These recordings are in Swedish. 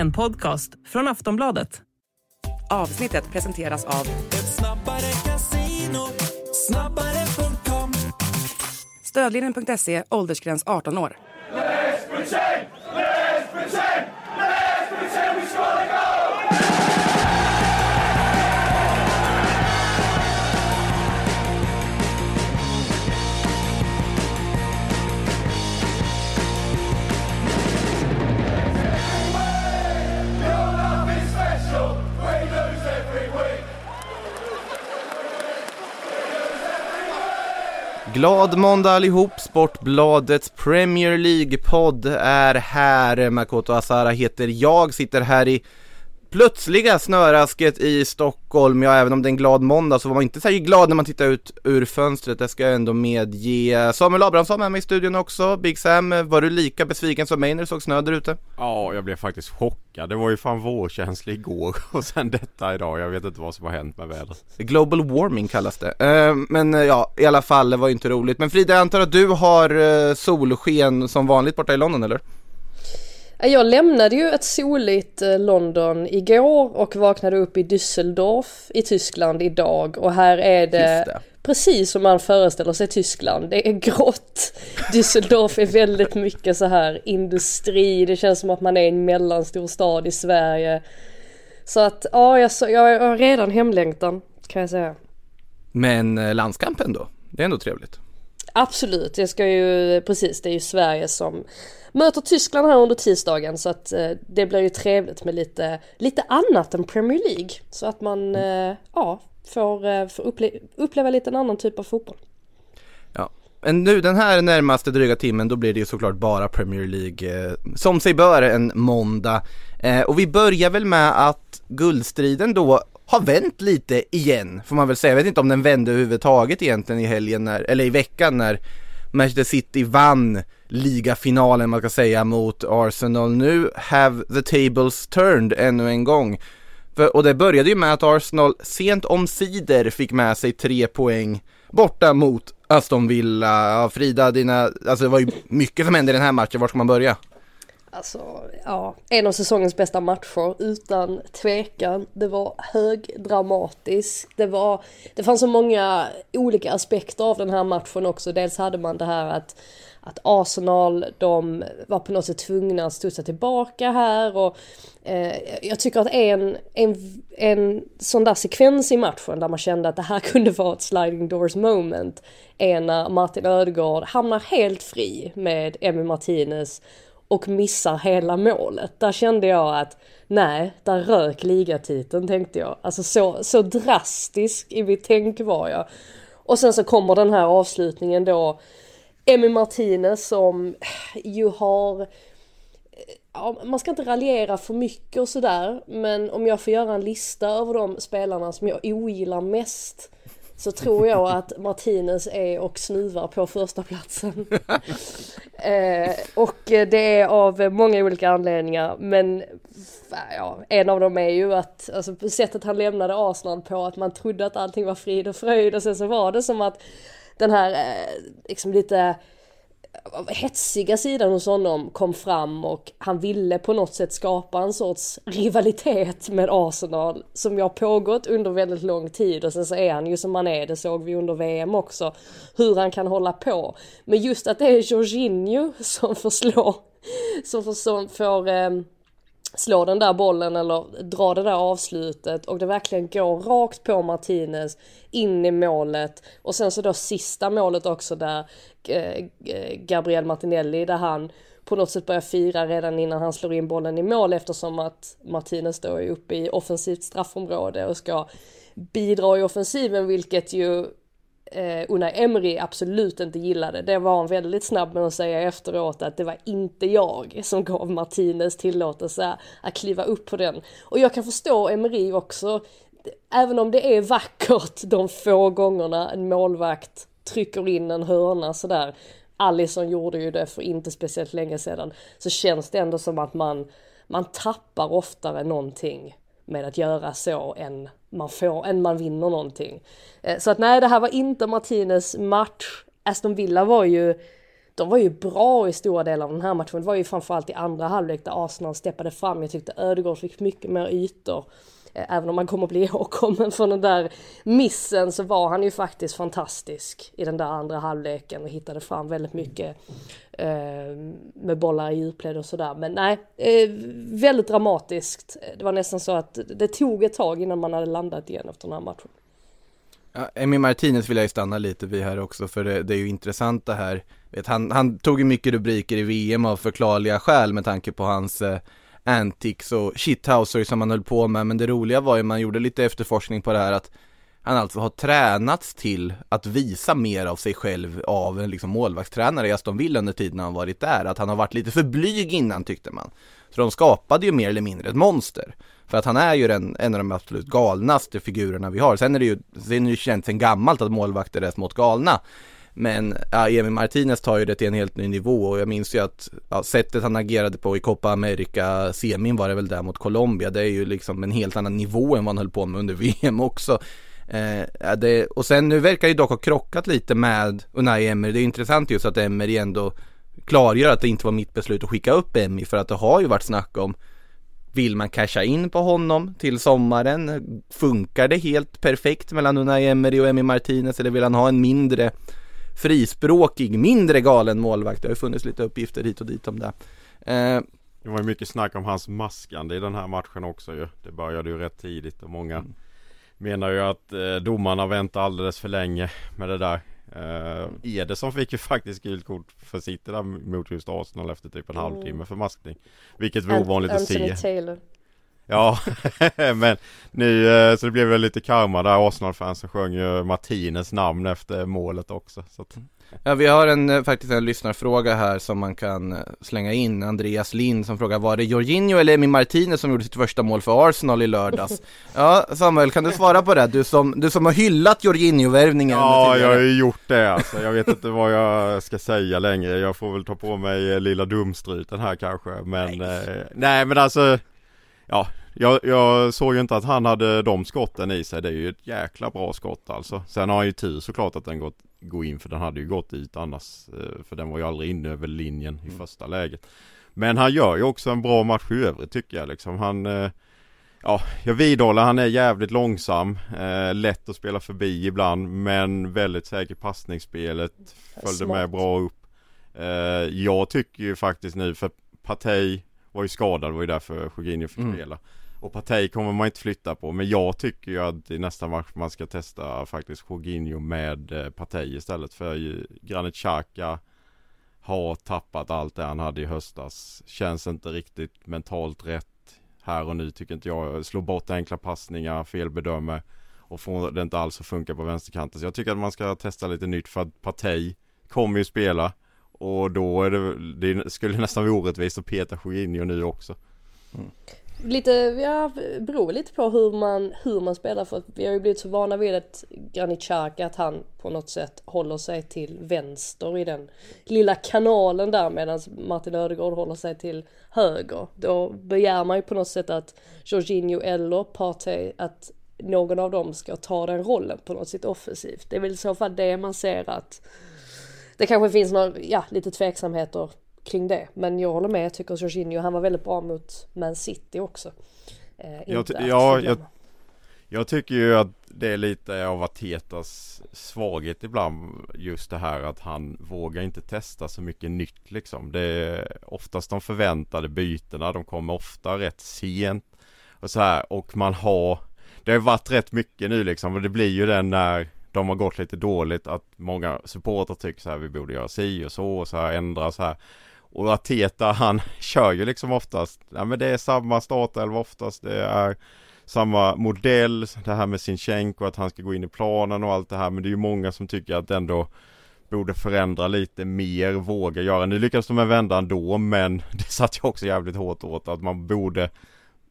En podcast från Aftonbladet. Avsnittet presenteras av Ett snabbare casino, snabbare.com Stödlinjen.se, åldersgräns 18 år. Glad måndag allihop, Sportbladets Premier League-podd är här. Makoto Asara heter jag, sitter här i plötsliga snörasket i Stockholm. Ja, även om det är en glad måndag så var man inte särskilt glad när man tittar ut ur fönstret, det ska jag ändå medge. Samuel Abrahamsson är med i studion också. Big Sam, var du lika besviken som mig när du såg snö där ute? Ja, jag blev faktiskt chockad. Det var ju fan vårkänslig igår och sen detta idag. Jag vet inte vad som har hänt med vädret. Global warming kallas det. Eh, men eh, ja, i alla fall, det var ju inte roligt. Men Frida, jag antar att du har eh, solsken som vanligt borta i London eller? Jag lämnade ju ett soligt eh, London igår och vaknade upp i Düsseldorf i Tyskland idag och här är det, det. precis som man föreställer sig Tyskland. Det är grått. Düsseldorf är väldigt mycket så här industri. Det känns som att man är i en mellanstor stad i Sverige. Så att ja, jag, så, jag har redan hemlängtan kan jag säga. Men eh, landskampen då? Det är ändå trevligt. Absolut, jag ska ju, precis, det är ju Sverige som möter Tyskland här under tisdagen så att eh, det blir ju trevligt med lite, lite annat än Premier League. Så att man, eh, ja, får, eh, får upple uppleva lite en annan typ av fotboll. Ja. Men nu den här närmaste dryga timmen då blir det ju såklart bara Premier League eh, som sig bör en måndag. Eh, och vi börjar väl med att guldstriden då har vänt lite igen får man väl säga. Jag vet inte om den vände överhuvudtaget egentligen i helgen när, eller i veckan när Manchester City vann ligafinalen man ska säga mot Arsenal. Nu have the tables turned ännu en gång. För, och det började ju med att Arsenal sent omsider fick med sig tre poäng borta mot Aston Villa. Ja, Frida, dina, alltså det var ju mycket som hände i den här matchen, var ska man börja? Alltså, ja, en av säsongens bästa matcher utan tvekan. Det var högdramatiskt. Det var, det fanns så många olika aspekter av den här matchen också. Dels hade man det här att att Arsenal, de var på något sätt tvungna att studsa tillbaka här och eh, jag tycker att en, en, en sån där sekvens i matchen där man kände att det här kunde vara ett sliding doors moment är när Martin Ödegaard hamnar helt fri med Emmy Martinez och missar hela målet. Där kände jag att nej, där rök ligatiteln tänkte jag. Alltså så, så drastisk i mitt tänk var jag. Och sen så kommer den här avslutningen då Emmy Martinez som ju har Ja, man ska inte raljera för mycket och sådär men om jag får göra en lista över de spelarna som jag ogillar mest så tror jag att Martinez är och snuvar på första platsen. eh, och det är av många olika anledningar men ja, en av dem är ju att alltså, sättet han lämnade Arsenal på att man trodde att allting var frid och fröjd och sen så var det som att den här eh, liksom lite hetsiga sidan hos honom kom fram och han ville på något sätt skapa en sorts rivalitet med Arsenal som ju har pågått under väldigt lång tid och sen så är han ju som han är, det såg vi under VM också, hur han kan hålla på. Men just att det är Jorginho som får slå, som får, som får eh, slå den där bollen eller dra det där avslutet och det verkligen går rakt på Martinez in i målet. Och sen så då sista målet också där eh, eh, Gabriel Martinelli där han på något sätt börjar fira redan innan han slår in bollen i mål eftersom att Martinez då är uppe i offensivt straffområde och ska bidra i offensiven vilket ju eh, Una Emery absolut inte gillade. Det var han väldigt snabb med att säga efteråt att det var inte jag som gav Martinez tillåtelse att kliva upp på den. Och jag kan förstå Emery också, även om det är vackert de få gångerna en målvakt trycker in en hörna sådär. Allison gjorde ju det för inte speciellt länge sedan. Så känns det ändå som att man, man tappar oftare någonting med att göra så än man får, än man vinner någonting. Eh, så att nej, det här var inte Martinez match. Aston Villa var ju de var ju bra i stora delar av den här matchen. Det var ju framförallt i andra halvlek där Arsenal steppade fram. Jag tyckte Ödegård fick mycket mer ytor. Eh, även om man kommer bli ihågkommen för den där missen så var han ju faktiskt fantastisk i den där andra halvleken och hittade fram väldigt mycket Eh, med bollar i djupled och sådär. Men nej, eh, väldigt dramatiskt. Det var nästan så att det tog ett tag innan man hade landat igen efter den här matchen. Ja, Emi Martinez vill jag ju stanna lite vid här också för det, det är ju intressant det här. Vet, han, han tog ju mycket rubriker i VM av förklarliga skäl med tanke på hans eh, antics och shithouser som han höll på med. Men det roliga var ju man gjorde lite efterforskning på det här att han alltså har tränats till att visa mer av sig själv av en liksom målvaktstränare i Aston Villa under tiden han varit där. Att han har varit lite för blyg innan tyckte man. Så de skapade ju mer eller mindre ett monster. För att han är ju den, en av de absolut galnaste figurerna vi har. Sen är det ju, sen är det ju känt sen gammalt att målvakter är smått galna. Men ja, Emil Martinez tar ju det till en helt ny nivå och jag minns ju att ja, sättet han agerade på i Copa America semin var det väl där mot Colombia. Det är ju liksom en helt annan nivå än vad han höll på med under VM också. Eh, det, och sen nu verkar ju dock ha krockat lite med Unai Emery. Det är intressant just att Emery ändå klargör att det inte var mitt beslut att skicka upp Emmy för att det har ju varit snack om vill man casha in på honom till sommaren? Funkar det helt perfekt mellan Unai Emery och Emmy Martinez eller vill han ha en mindre frispråkig, mindre galen målvakt? Det har ju funnits lite uppgifter hit och dit om det. Eh, Det var ju mycket snack om hans maskande i den här matchen också ju. Det började ju rätt tidigt och många menar ju att eh, domarna väntar alldeles för länge med det där. Eh, Ederson fick ju faktiskt gult kort för City där mot just Arsenal efter typ en Mm. halvtimme för maskning. Vilket var ovanligt att se. Taylor. Ja, men nu eh, så det blev väl lite karma där Arsenal-fansen sjöng ju Martinez namn efter målet också. Så att, Ja, vi har en, eh, faktiskt en lyssnarfråga här som man kan eh, slänga in. Andreas Lind som frågar, var det Jorginho eller Emi Martinez som gjorde sitt första mål för Arsenal i lördags? ja, Samuel, kan du svara på det? Du som, du som har hyllat Jorginho-värvningen Ja, jag har ju gjort det alltså. Jag vet inte vad jag ska säga längre. Jag får väl ta på mig eh, lilla dumstruten här kanske. Men nej, eh, nej men alltså Ja, jag, jag såg ju inte att han hade de skotten i sig. Det är ju ett jäkla bra skott alltså. Sen har han ju tur såklart att den gått gå in för den hade ju gått dit annars. eh, För den var ju aldrig inne över linjen i första läget. Men han gör ju också en bra match i övrigt tycker jag liksom. Han eh, Ja, jag vidhåller han är jävligt långsam. Eh, lätt att spela förbi ibland men väldigt säker passningsspelet. Följde Smart. med bra upp. Jag tycker ju faktiskt nu för Partey var ju skadad, var ju därför Jorginho fick Mm. spela. Och Partey kommer man inte flytta på men jag tycker ju att i nästa match man ska testa faktiskt Jorginho med eh, Partey istället för ju Granit Xhaka har tappat allt det han hade i höstas. Känns inte riktigt mentalt rätt här och nu tycker inte jag. Slår bort enkla passningar, felbedömer och får det inte alls att funka på vänsterkanten. Så jag tycker att man ska testa lite nytt för att Partey kommer ju spela och då är det, det skulle nästan vara orättvist att peta Jorginho nu också. Mm. Lite, ja, beror lite på hur man, hur man spelar för att vi har ju blivit så vana vid att Granit Xhaka att han på något sätt håller sig till vänster i den lilla kanalen där medan Martin Ödegård håller sig till höger. Då begär man ju på något sätt att Jorginho eller Partey att någon av dem ska ta den rollen på något sätt offensivt. Det är väl i så fall det man ser att det kanske finns några, ja, lite tveksamheter kring det. Men jag håller med, jag tycker Jorginho, han var väldigt bra mot Man City också. Eh, Jag ja, förglömma. Jag tycker ju att det är lite av Atetas svaghet ibland just det här att han vågar inte testa så mycket nytt liksom. Det är oftast de förväntade bytena, de kommer ofta rätt sent och så här och man har Det har varit rätt mycket nu liksom och det blir ju den när de har gått lite dåligt att många supportrar tycker så här vi borde göra si och så och så här ändra så här och Ateta han kör ju liksom oftast, ja men det är samma startelva oftast, det är samma modell, det här med Sinchenko att han ska gå in i planen och allt det här men det är ju många som tycker att ändå borde förändra lite mer, våga göra. Nu lyckades de vända ändå men det satt ju också jävligt hårt åt att man borde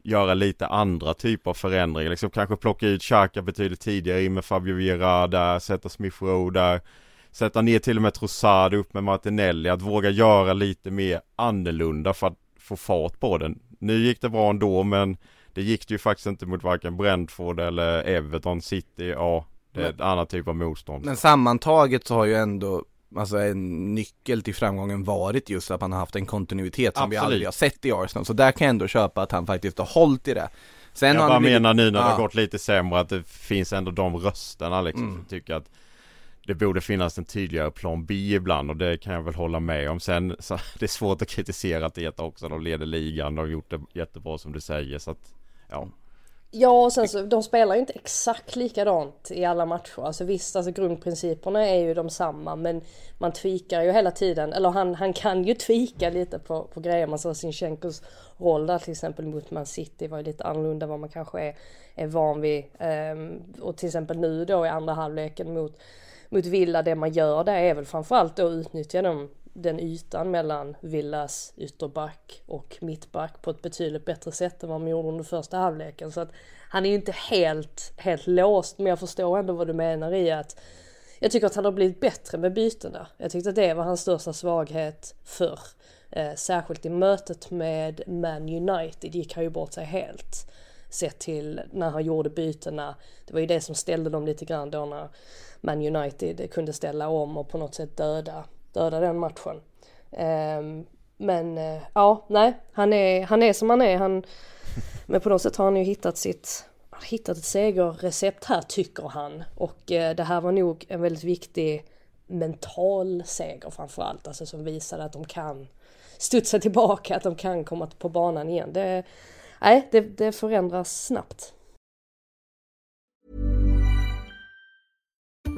göra lite andra typer av förändringar. Liksom kanske plocka ut Xhaka betydligt tidigare in med Fabio Vieira där, sätta Smith Rowe där. Sätta ner till och med Trossard upp med Martinelli. Att våga göra lite mer annorlunda för att få fart på den. Nu gick det bra ändå men det gick det ju faktiskt inte mot varken Brentford eller Everton City. Ja, det är ett annat typ av motstånd. Men sammantaget så har ju ändå alltså en nyckel till framgången varit just att man har haft en kontinuitet som vi Absolut. aldrig har sett i Arsenal. Så där kan jag ändå köpa att han faktiskt har hållit i det. Sen Jag bara blivit- menar nu när det Ja. har gått lite sämre att det finns ändå de rösterna liksom Mm. som tycker att det borde finnas en tydligare plan B ibland och det kan jag väl hålla med om. Sen så det är svårt att kritisera att det också. De leder ligan, de har gjort det jättebra som du säger så att ja. Ja och sen så, de spelar ju inte exakt likadant i alla matcher. Alltså visst, alltså grundprinciperna är ju de samma men man tweakar ju hela tiden. Eller han, han kan ju tweaka lite på, på grejer. Man såg Sinchenkos roll där till exempel mot Man City var ju lite annorlunda vad man kanske är, är van vid. Ehm, och till exempel nu då i andra halvleken mot, mot Villa, det man gör där är väl framförallt då att utnyttja dem den ytan mellan Villas ytterback och mittback på ett betydligt bättre sätt än vad man gjorde under första halvleken. Så att han är ju inte helt, helt låst men jag förstår ändå vad du menar i att jag tycker att han har blivit bättre med bytena. Jag tyckte att det var hans största svaghet förr. Eh, särskilt i mötet med Man United gick han ju bort sig helt. Sett till när han gjorde bytena. Det var ju det som ställde dem lite grann då när man United kunde ställa om och på något sätt döda, döda den matchen. Ehm, men eh, ja, nej, han är, han är som han är. Han, men på något sätt har han ju hittat sitt hittat ett segerrecept här tycker han. Och eh, det här var nog en väldigt viktig mental seger framförallt. Alltså som visade att de kan studsa tillbaka, att de kan komma på banan igen. Det, nej, det, det förändras snabbt.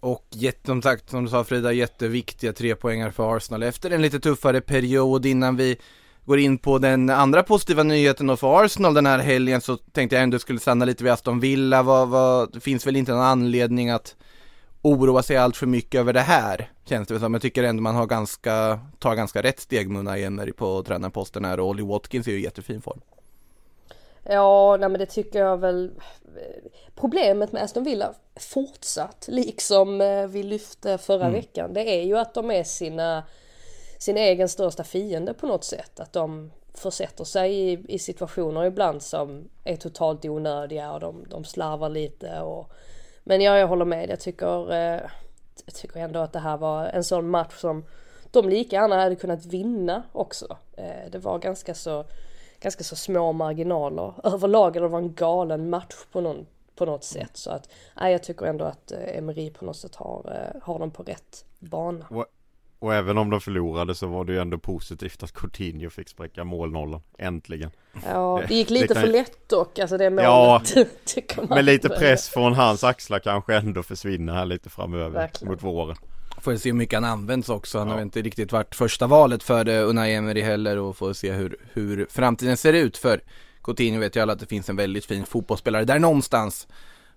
Och jätte, som sagt, som du sa Frida, jätteviktiga tre poängar för Arsenal efter en lite tuffare period innan vi går in på den andra positiva nyheten då för Arsenal den här helgen så tänkte jag ändå skulle stanna lite vid Aston Villa. Vad, vad, det finns väl inte någon anledning att oroa sig allt för mycket över det här, känns det väl som. Jag tycker ändå man har ganska, tar ganska rätt steg med Unai Emery på tränarposten här och Olly Watkins är ju i jättefin form. Ja, nej men det tycker jag väl. Problemet med Aston Villa fortsatt, liksom eh, vi lyfte förra veckan, det är ju att de är sina, sin egen största fiende på något sätt. Att de försätter sig i, i situationer ibland som är totalt onödiga och de, de slarvar lite. Och, men ja, jag håller med. Jag tycker, eh, jag tycker ändå att det här var en sån match som de lika gärna hade kunnat vinna också. Eh, det var ganska så ganska så små marginaler överlag. Det var en galen match på, någon, på något sätt. Så att, nej, jag tycker ändå att eh, Emery på något sätt har, eh, har dem på rätt bana. Och, och även om de förlorade så var det ju ändå positivt att Coutinho fick spräcka målnollen. Äntligen. Ja, Det- det gick det lite kan för lätt dock, alltså det målet. Ja. Med lite press från hans axlar kanske ändå försvinner här lite framöver Verkligen. mot våren. Får se hur mycket han används också. Han har Ja. väl inte riktigt varit första valet för eh, Unai Emery heller och får se hur, hur framtiden ser ut för Coutinho vet ju alla att det finns en väldigt fin fotbollsspelare där någonstans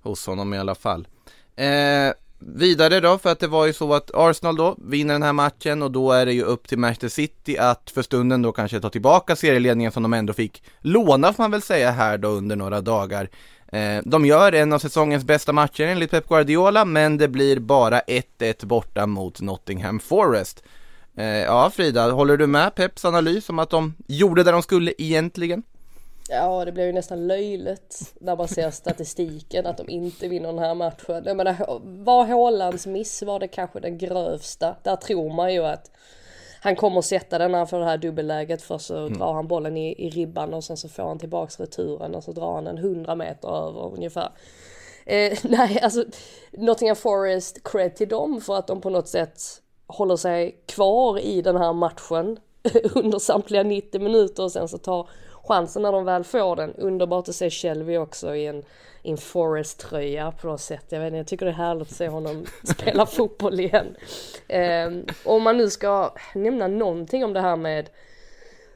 hos honom i alla fall. Eh, vidare då, för att det var ju så att Arsenal då vinner den här matchen och då är det ju upp till Manchester City att för stunden då kanske ta tillbaka serieledningen som de ändå fick låna får man väl säga här då under några dagar. Eh, de gör en av säsongens bästa matcher enligt Pep Guardiola, men det blir bara 1-1 borta mot Nottingham Forest. Eh, ja, Frida, håller du med Peps analys om att de gjorde det de skulle egentligen? Ja, det blir ju nästan löjligt när man ser statistiken att de inte vinner den här matchen. Jag menar, var Hålands miss var det kanske den grövsta. Där tror man ju att han kommer sätta den när han får det här dubbelläget. För så drar han bollen i, i ribban och sen så får han tillbaks returen och så drar han en 100 meter över ungefär. Eh, nej, alltså Nottingham Forest, cred till dem för att de på något sätt håller sig kvar i den här matchen under samtliga 90 minuter och sen så tar chansen när de väl får den. Underbart att se Shelby också i en, i en Forest-tröja på något sätt. Jag, vet inte, jag tycker det är härligt att se honom spela fotboll igen. Eh, om man nu ska nämna någonting om det här med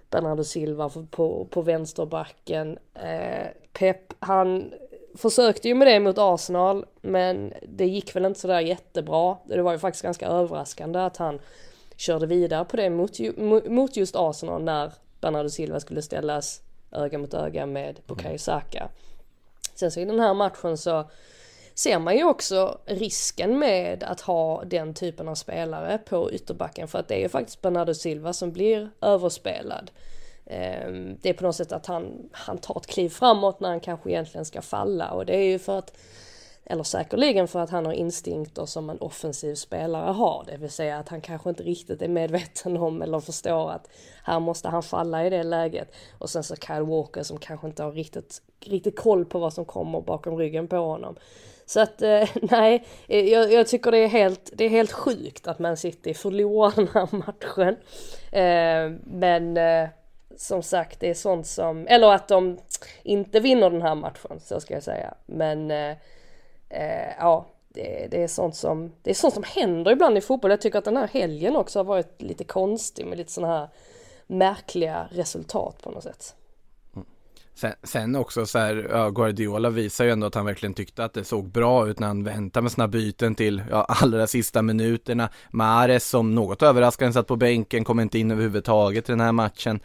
Bernardo Silva på, på vänsterbacken. Eh, Pep, han försökte ju med det mot Arsenal men det gick väl inte sådär jättebra. Det var ju faktiskt ganska överraskande att han körde vidare på det mot, mot just Arsenal när Bernardo Silva skulle ställas öga mot öga med Bukayo Saka. Sen så i den här matchen så ser man ju också risken med att ha den typen av spelare på ytterbacken för att det är ju faktiskt Bernardo Silva som blir överspelad. Ehm, Det är på något sätt att han, han tar ett kliv framåt när han kanske egentligen ska falla och det är ju för att eller säkerligen för att han har instinkter som en offensiv spelare har. Det vill säga att han kanske inte riktigt är medveten om eller förstår att här måste han falla i det läget. Och sen så Kyle Walker som kanske inte har riktigt, riktigt koll på vad som kommer bakom ryggen på honom. Så att eh, nej, eh, jag, jag tycker det är, helt, det är helt sjukt att Man City förlorar den här matchen. Eh, men eh, som sagt, det är sånt som, eller att de inte vinner den här matchen, så ska jag säga. Men eh, eh, ja, det, det, är sånt som, det är sånt som händer ibland i fotboll. Jag tycker att den här helgen också har varit lite konstig med lite sådana här märkliga resultat på något sätt. Mm. Sen, sen också så här, ja, Guardiola visar ju ändå att han verkligen tyckte att det såg bra ut när han väntade med sina byten till ja, allra sista minuterna. Mares som något överraskande satt på bänken, kom inte in överhuvudtaget i den här matchen.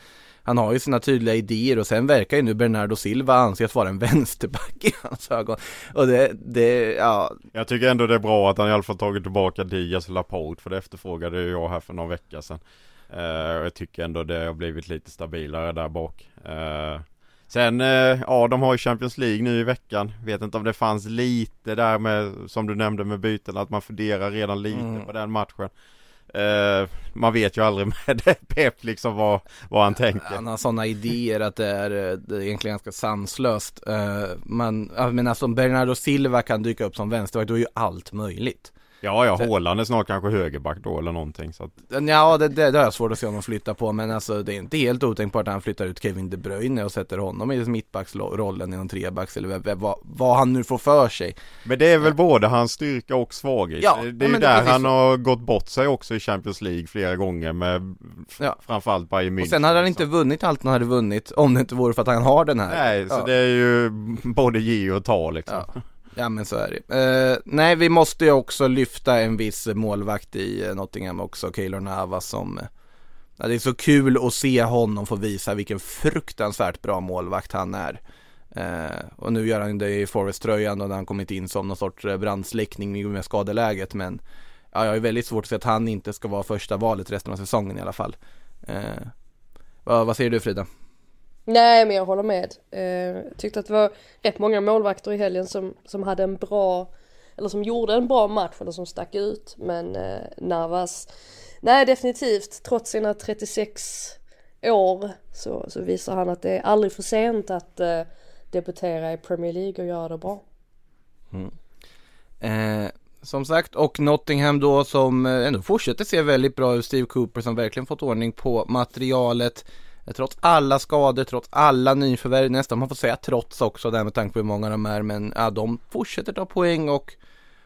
Han har ju sina tydliga idéer och sen verkar ju nu Bernardo Silva anses vara en vänsterback i hans ögon. Och det, det, ja. Jag tycker ändå det är bra att han i alla fall tagit tillbaka Diaz och Laporte för det efterfrågade jag här för några veckor sedan. Och jag tycker ändå det har blivit lite stabilare där bak. Eh, sen, eh, ja de har ju Champions League nu i veckan. Vet inte om det fanns lite där med, som du nämnde med byten, att man funderar redan lite Mm. på den matchen. Eh, man vet ju aldrig med Pep liksom vad, vad han tänker. Han har sådana idéer att det är, eh, det är egentligen ganska sanslöst. Eh, men man, jag menar alltså, som Bernardo Silva kan dyka upp som vänsterback, då är ju allt möjligt. Ja, ja, Haaland är snart kanske högerback då eller någonting så att... Ja, det, det, det har jag svårt att se honom flytta på, men alltså det är inte helt otänkbart att han flyttar ut Kevin De Bruyne och sätter honom i mittbacksrollen i någon trebacks eller vad, vad, han nu får för sig. Men det är väl både hans styrka och svaghet. Ja, det, ja, det är ju där han så. har gått bort sig också i Champions League flera gånger med Ja. framförallt Bayern München. Och sen hade han inte vunnit allt han hade vunnit om det inte vore för att han har den här. Nej, så ja. det är ju både ge och ta liksom. Ja. Ja men så är det. Eh, nej vi måste ju också lyfta en viss målvakt i eh, Nottingham också, Keylor Nava som eh, ja, Det är så kul att se honom få visa vilken fruktansvärt bra målvakt han är. Eh, och nu gör han det i Forrest-tröjan och när han kommit in som någon sorts eh, brandsläckning med skadeläget men Ja jag är väldigt svårt att se att han inte ska vara första valet resten av säsongen i alla fall. Eh, vad, vad säger du Frida? Nej men jag håller med. Eh, Jag tyckte att det var rätt många målvakter i helgen som, som hade en bra, eller som gjorde en bra match eller som stack ut. Men eh, Navas, nej definitivt, trots sina 36 år så, så visar han att det är aldrig för sent att eh, debutera i Premier League och göra det bra. Mm. Eh, som sagt, och Nottingham då som eh, ändå fortsätter se väldigt bra ut. Steve Cooper som verkligen fått ordning på materialet. Eh, trots alla skador, trots alla nyförvärv, nästan man får säga trots också där med tanke på hur många de är. Men ja, de fortsätter ta poäng och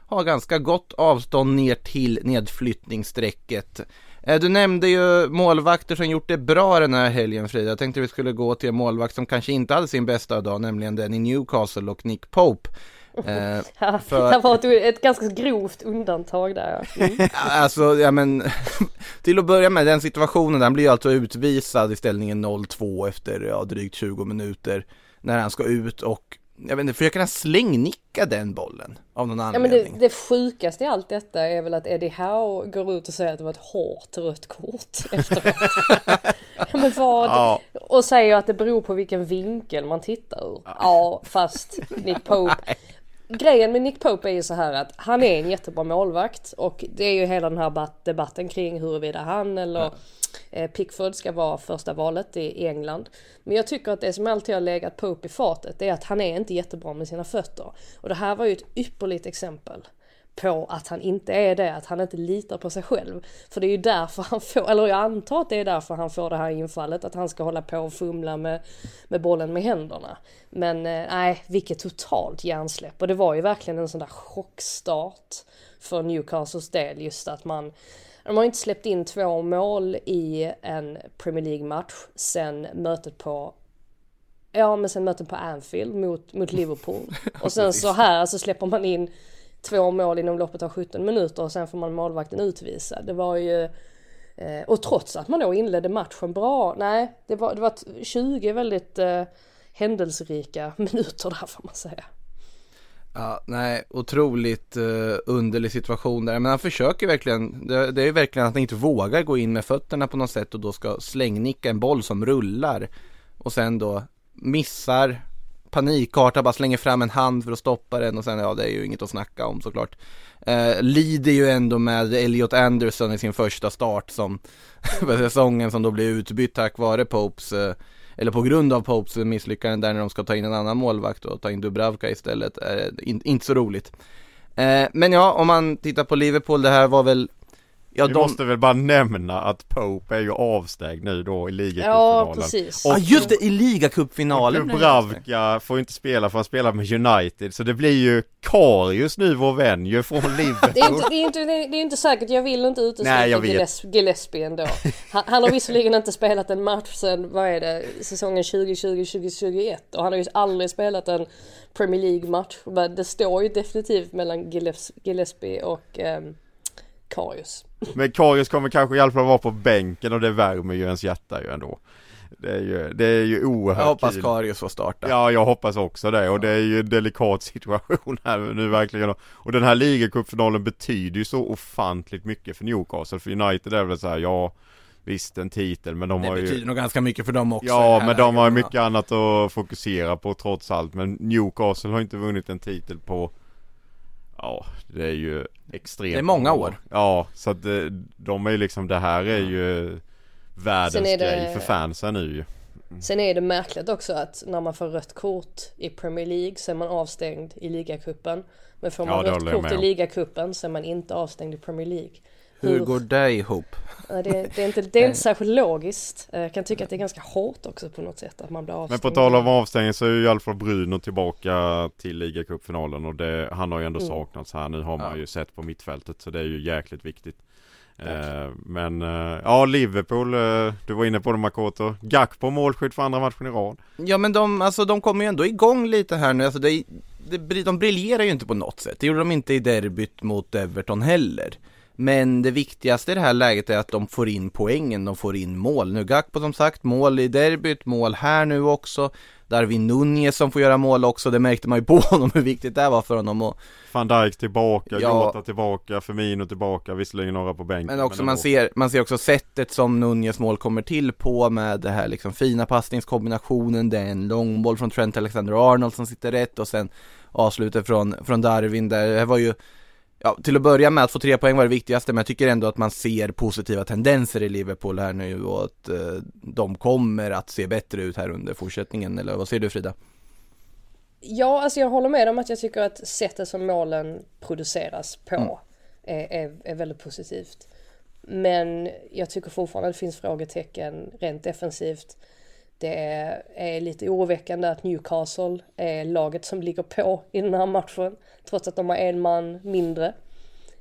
har ganska gott avstånd ner till nedflyttningsstrecket. Eh, du nämnde ju målvakter som gjort det bra den här helgen Frida. Jag tänkte vi skulle gå till en målvakt som kanske inte hade sin bästa dag, nämligen den i Newcastle och Nick Pope. Eh, Ja, För- Det var ett, ett ganska grovt undantag där. ja. Mm. Alltså, ja men till att börja med den situationen, han blir alltså utvisad i ställningen 0-2 efter ja, drygt 20 minuter när han ska ut och jag vet inte, försöker han slängnicka den bollen av någon Ja men anledning? det, det sjukaste i allt detta är väl att Eddie Howe går ut och säger att det var ett hårt rött kort efteråt. ja, men vad? Ja. Och säger att det beror på vilken vinkel man tittar ur. Ja fast Nick Pope. Grejen med Nick Pope är ju så här att han är en jättebra målvakt och det är ju hela den här bat- debatten kring huruvida han eller eh, Pickford ska vara första valet i England. Men jag tycker att det som alltid har legat Pope i fatet är att han är inte jättebra med sina fötter. Och det här var ju ett ypperligt exempel på att han inte är det, att han inte litar på sig själv. För det är ju därför han får, eller jag antar att det är därför han får det här infallet, att han ska hålla på och fumla med, med bollen med händerna. Men eh, nej, vilket totalt hjärnsläpp. Och det var ju verkligen en sån där chockstart för Newcastles del, just att man de har inte släppt in två mål i en Premier League-match sen mötet på Ja men sen möten på Anfield mot, mot Liverpool. Och sen så här så släpper man in två mål inom loppet av 17 minuter och sen får man målvakten utvisad. Det var ju... Eh, och trots att man då inledde matchen bra, nej det var, det var 20 väldigt eh, händelserika minuter där får man säga. Ja, nej, otroligt uh, underlig situation där. Men han försöker verkligen, det, det är ju verkligen att han inte vågar gå in med fötterna på något sätt och då ska slängnicka en boll som rullar. Och sen då missar, panikartad bara slänger fram en hand för att stoppa den och sen, ja det är ju inget att snacka om såklart. Eh, lider ju ändå med Elliot Anderson i sin första start som för säsongen som då blir utbytt tack vare Popes eh, eller på grund av Popes misslyckande där när de ska ta in en annan målvakt och ta in Dubravka istället, är in, inte så roligt. Eh, men ja, om man tittar på Liverpool, det här var väl Ja, Vi de... måste väl bara nämna att Pope är ju avstängd nu då i ligacupfinalen. Ja, precis. Ja, just det, i ligacupfinalen. Dubravka får inte spela för han spelar med United, så det blir ju Karius nu, vår vän ju, från Liverpool. det, är inte, det, är inte, det är inte säkert, jag vill inte utesluta Gillespie, Gillespie ändå. Han, han har visserligen inte spelat en match sen, vad är det, säsongen 2020-2021 och han har ju aldrig spelat en Premier League-match. Men det står ju definitivt mellan Gillespie och um, Karius. Men Karius kommer kanske i alla fall vara på bänken och det värmer ju ens hjärta ju ändå. Det är ju, det är ju oerhört Jag hoppas kul. Karius får starta. Ja, jag hoppas också det och det är ju en delikat situation här nu verkligen. Och den här ligacupfinalen betyder ju så ofantligt mycket för Newcastle. För United är väl så här, ja Visst en titel men de det har ju Det betyder nog ganska mycket för dem också Ja men de har ju mycket annat att fokusera på trots allt Men Newcastle har inte vunnit en titel på Ja det är ju extremt Det är många år. Ja så att det, de är ju liksom det här är ju Världens det... grej för fansen nu ju. Mm. Sen är det märkligt också att när man får rött kort i Premier League så är man avstängd i ligacupen. Men får man ja, rött kort i ligacupen så är man inte avstängd i Premier League hur, Hur går det ihop? Det, det, är inte, det är inte särskilt logiskt. Jag kan tycka att det är ganska hårt också på något sätt att man blir avstängd. Men på tal om avstängning så är ju i alla fall Bruno tillbaka till ligacupfinalen och det, han har ju ändå mm. saknats här. Nu har man ja. ju sett på mittfältet så det är ju jäkligt viktigt. Eh, men eh, ja, Liverpool, eh, du var inne på det Makoto. Gakpo målskytt för andra matchen i rad. Ja men de, alltså, de kommer ju ändå igång lite här nu. Alltså, det, det, de briljerar ju inte på något sätt. Det gjorde de inte i derbyt mot Everton heller. Men det viktigaste i det här läget är att de får in poängen, de får in mål. Nu Gakpo som sagt, mål i derbyt, mål här nu också. Darwin Nunez som får göra mål också, det märkte man ju på honom hur viktigt det var för honom och Van Dijk tillbaka, ja, Jota tillbaka, Firmino tillbaka, visserligen några på bänken Men också men man ser, man ser också sättet som Nunez mål kommer till på med det här liksom fina passningskombinationen Det är en långboll från Trent Alexander-Arnold som sitter rätt och sen avslutet från, från Darwin där, det var ju Ja, till att börja med att få tre poäng var det viktigaste, men jag tycker ändå att man ser positiva tendenser i Liverpool här nu och att eh, de kommer att se bättre ut här under fortsättningen, eller vad säger du Frida? Ja, alltså jag håller med om att jag tycker att sättet som målen produceras på mm. är, är, är, väldigt positivt. Men jag tycker fortfarande att det finns frågetecken rent defensivt. Det är, lite oroväckande att Newcastle är laget som ligger på i den här matchen. Trots att de har en man mindre.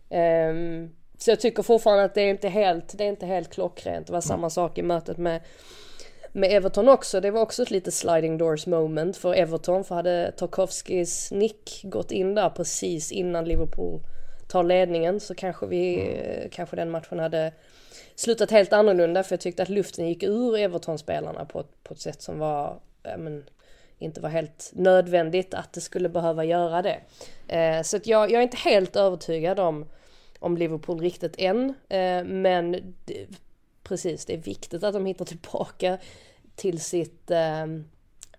Um, så jag tycker fortfarande att det är inte helt, det är inte helt klockrent. Det var samma mm. sak i mötet med, med Everton också. Det var också ett lite sliding doors moment för Everton. För hade Tarkovskis nick gått in där precis innan Liverpool tar ledningen så kanske vi, mm. kanske den matchen hade slutat helt annorlunda för jag tyckte att luften gick ur Everton-spelarna på, på ett sätt som var, ja, men, inte var helt nödvändigt att det skulle behöva göra det. Eh, så att jag, jag är inte helt övertygad om, om Liverpool riktigt än. Eh, men det, precis, det är viktigt att de hittar tillbaka till sitt eh,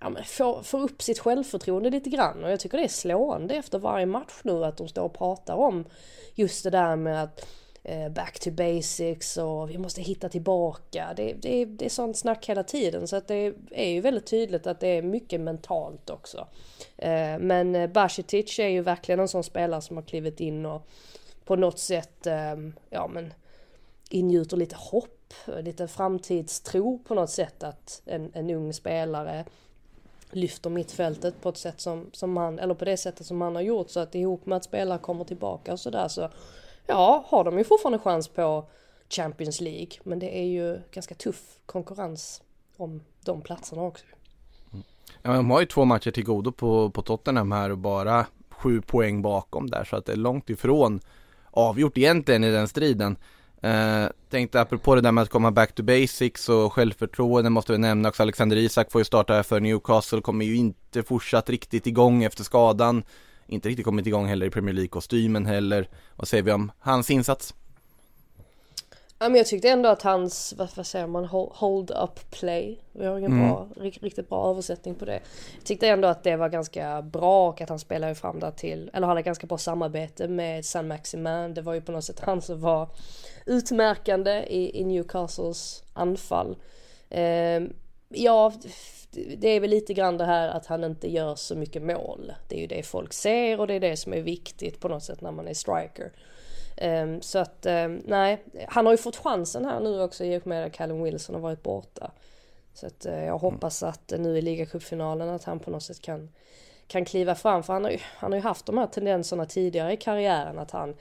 ja, men får, får upp sitt självförtroende lite grann och jag tycker det är slående efter varje match nu att de står och pratar om just det där med att Eh, back to basics och vi måste hitta tillbaka. Det, det, det är sånt snack hela tiden så att det är ju väldigt tydligt att det är mycket mentalt också. Eh, men eh, Basitic är ju verkligen en sån spelare som har klivit in och på något sätt, ehm, ja men ingjuter lite hopp, lite framtidstro på något sätt att en, en ung spelare lyfter mittfältet på ett sätt som, som han, eller på det sättet som han har gjort så att ihop med att spelare kommer tillbaka och sådär så ja, har de ju fortfarande chans på Champions League. Men det är ju ganska tuff konkurrens om de platserna också. Mm. Ja, de har ju två matcher till godo på, på Tottenham här och bara sju poäng bakom där så att det är långt ifrån avgjort egentligen i den striden. Eh, tänkte apropå det där med att komma back to basics och självförtroende måste vi nämna också Alexander Isak får ju starta här för Newcastle, kommer ju inte fortsatt riktigt igång efter skadan. Inte riktigt kommit igång heller i Premier League-kostymen heller. Vad säger vi om hans insats? Ja, men jag tyckte ändå att hans, vad, vad säger man, Hol- hold up play. Vi har ingen Mm. bra, ri- riktigt bra översättning på det. Jag tyckte ändå att det var ganska bra och att han spelade fram där till, eller hade ganska bra samarbete med San Maximan. Det var ju på något sätt han som var utmärkande i, i Newcastles anfall. Ehm, ja, det är väl lite grann det här att han inte gör så mycket mål. Det är ju det folk ser och det är det som är viktigt på något sätt när man är striker. Um, så att um, nej, han har ju fått chansen här nu också i och med att Callum Wilson har varit borta. Så att uh, jag hoppas att uh, nu i ligacupfinalen att han på något sätt kan, kan kliva fram. För han har, ju, han har ju haft de här tendenserna tidigare i karriären att han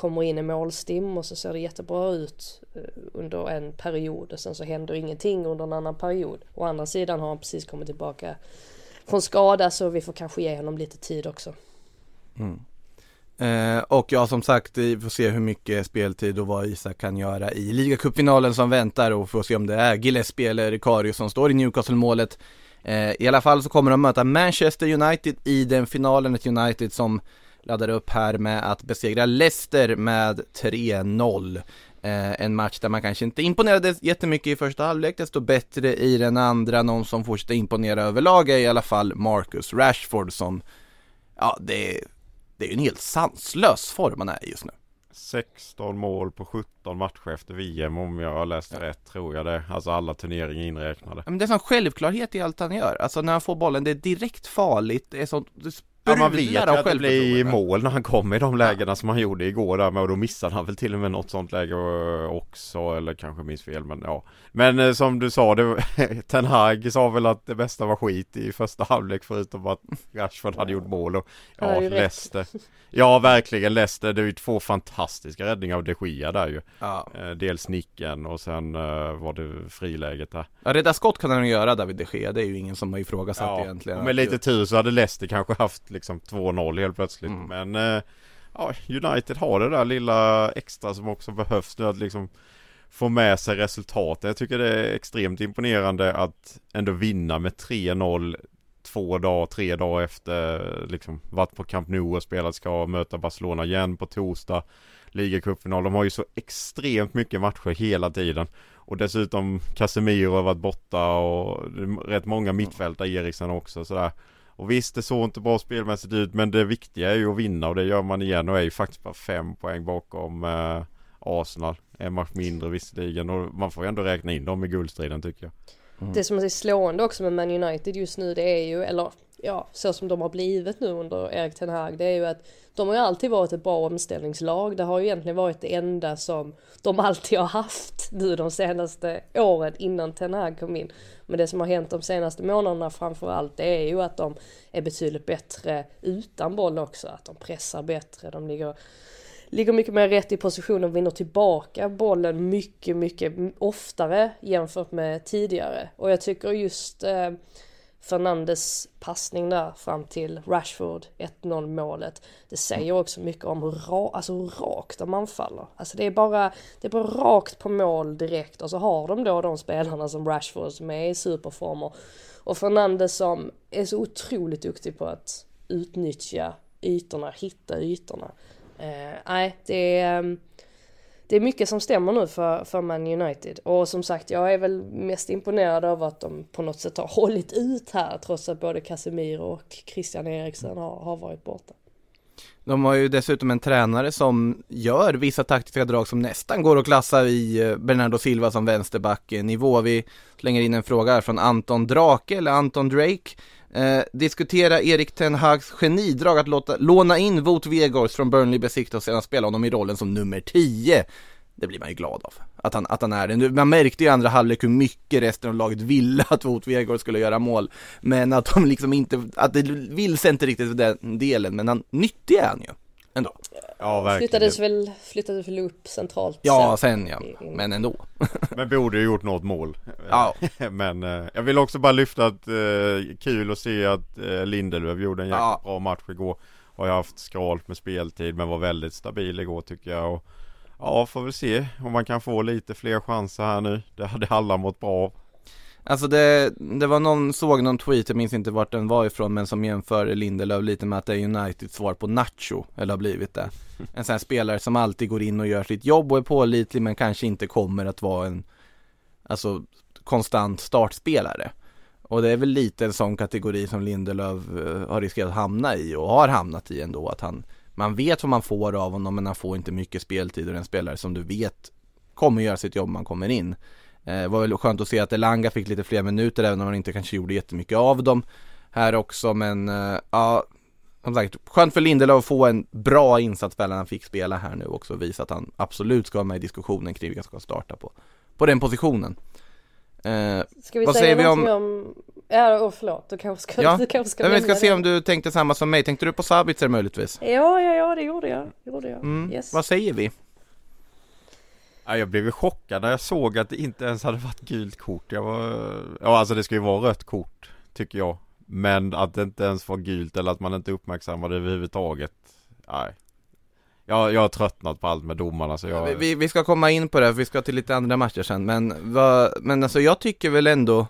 kommer in i målstim och så ser det jättebra ut eh, under en period och sen så händer ingenting under en annan period. Å andra sidan har han precis kommit tillbaka från skada så vi får kanske ge honom lite tid också. Mm. Eh, och ja, som sagt, vi får se hur mycket speltid och vad Isak kan göra i ligacupfinalen som väntar och får se om det är Gillespie eller Karius som står i Newcastle-målet. Eh, I alla fall så kommer de möta Manchester United i den finalen, ett United som laddar upp här med att besegra Leicester med 3-0. Eh, en match där man kanske inte imponerade jättemycket i första halvlek, desto bättre i den andra. Någon som fortsätter imponera överlag är i alla fall Marcus Rashford som, ja det det är ju en helt sanslös form han är just nu. 16 mål på 17 matcher efter VM om jag har läst rätt tror jag det. Alltså alla turneringar inräknade. Men det är sån självklarhet i allt han gör. Alltså när han får bollen, det är direkt farligt, det är sånt, Ja, man vet ju att det blir mål när han kommer i de lägena som han gjorde igår där med och då missade han väl till och med något sånt läge eh, också eller kanske minns fel men ja. Men eh, som du sa, det, Ten Hag sa väl att det bästa var skit i första halvlek förutom att Rashford hade gjort mål och Ja. Leicester. Ja verkligen Leicester, det är ju två fantastiska räddningar av de Gia där ju. Ja. Eh, Dels nicken och sen var det friläget där. Ja, rädda skott kan han göra David de Gea, det är ju ingen som har ifrågasatt Ja, egentligen. och med lite tur så hade Leicester kanske haft liksom 2-0 helt plötsligt. Mm. Men eh, ja, United har det där lilla extra som också behövs nu att liksom få med sig resultatet. Jag tycker det är extremt imponerande att ändå vinna med 3-0 två dagar, tre dagar efter liksom varit på Camp Nou och spelat ska möta Barcelona igen på torsdag. Ligacupfinal. De har ju så extremt mycket matcher hela tiden. Och dessutom Casemiro har varit borta och rätt många mittfältare, Eriksen också sådär. Och visst det såg inte bra spelmässigt ut men det viktiga är ju att vinna och det gör man igen och är ju faktiskt bara fem poäng bakom eh, Arsenal. En match mindre visserligen och man får ju ändå räkna in dem i guldstriden tycker jag. Det som är slående också med Man United just nu det är ju, eller ja, så som de har blivit nu under Erik Ten Hag, det är ju att de har ju alltid varit ett bra omställningslag. Det har ju egentligen varit det enda som de alltid har haft nu de senaste åren innan Ten Hag kom in. Men det som har hänt de senaste månaderna framförallt det är ju att de är betydligt bättre utan boll också. Att de pressar bättre, de ligger ligger mycket mer rätt i position och vinner tillbaka bollen mycket, mycket oftare jämfört med tidigare. Och jag tycker just eh, Fernandes passning där fram till Rashford 1-0 målet. Det säger också mycket om hur, ra- alltså hur rakt de anfaller. Alltså det är bara, det är bara rakt på mål direkt och så har de då de spelarna som Rashford som är i superformer. Och Fernandes som är så otroligt duktig på att utnyttja ytorna, hitta ytorna. Eh, nej, det är, ehm, det är mycket som stämmer nu för, för Man United. Och som sagt, jag är väl mest imponerad av att de på något sätt har hållit ut här trots att både Casemiro och Christian Eriksen har, har varit borta. De har ju dessutom en tränare som gör vissa taktiska drag som nästan går att klassa i eh, Bernardo Silva som vänsterback-nivå. Eh, Vi slänger in en fråga här från Anton Drake eller Anton Drake. Eh, diskutera Erik Ten Hags genidrag att låta, låna in Wout Weghorst från Burnley Besiktas och sedan spela honom i rollen som nummer 10. Det blir man ju glad av, att han, att han är det. Nu, Man märkte ju i andra halvlek hur mycket resten av laget ville att Wout Weghorst skulle göra mål. Men att de liksom inte, att det vilse inte riktigt den delen, men han, nyttig är han ju. Ändå. Ja, verkligen. Flyttades väl, flyttades väl upp centralt Ja, sen. sen ja, men ändå. Men borde ju gjort något mål. Ja. Men eh, jag vill också bara lyfta att eh, kul att se att eh, Lindelöf gjorde en jäkla Ja. bra match igår. Har ju haft skralt med speltid men var väldigt stabil igår tycker jag. Och, ja, får väl se om man kan få lite fler chanser här nu. Det hade alla mått bra av. Alltså det, det var någon, såg någon tweet, jag minns inte vart den var ifrån men som jämför Lindelöf lite med att det är Uniteds svar på Nacho, eller har blivit det. En sån här spelare som alltid går in och gör sitt jobb och är pålitlig men kanske inte kommer att vara en, alltså konstant startspelare. Och det är väl lite en sån kategori som Lindelöf eh, har riskerat att hamna i och har hamnat i ändå att han Man vet vad man får av honom men han får inte mycket speltid och är en spelare som du vet kommer göra sitt jobb man kommer in. Eh, Det var väl skönt att se att Elanga fick lite fler minuter även om han inte kanske gjorde jättemycket av dem här också men eh, ja som sagt, skönt för Lindelöf att få en bra insats när han fick spela här nu också och visa att han absolut ska vara med i diskussionen kring vilka som ska starta på, på den positionen. Eh, Ska vi Vad säga säger vi någonting om... Ja, oh, förlåt. Du kanske ska, ja, du kanske ska men vi ska se det. om du tänkte samma som mig. Tänkte du på Sabitzer möjligtvis? Ja, ja, ja, det gjorde jag. Det gjorde jag. Mm. Yes. Vad säger vi? Ja, jag blev ju chockad när jag såg att det inte ens hade varit gult kort. Jag var... Ja alltså det ska ju vara rött kort tycker jag. Men att det inte ens var gult eller att man inte uppmärksammade det överhuvudtaget. Nej. Jag, jag har tröttnat på allt med domarna så jag... Vi- Vi, vi ska komma in på det, för vi ska till lite andra matcher sen, men, vad, men alltså jag tycker väl ändå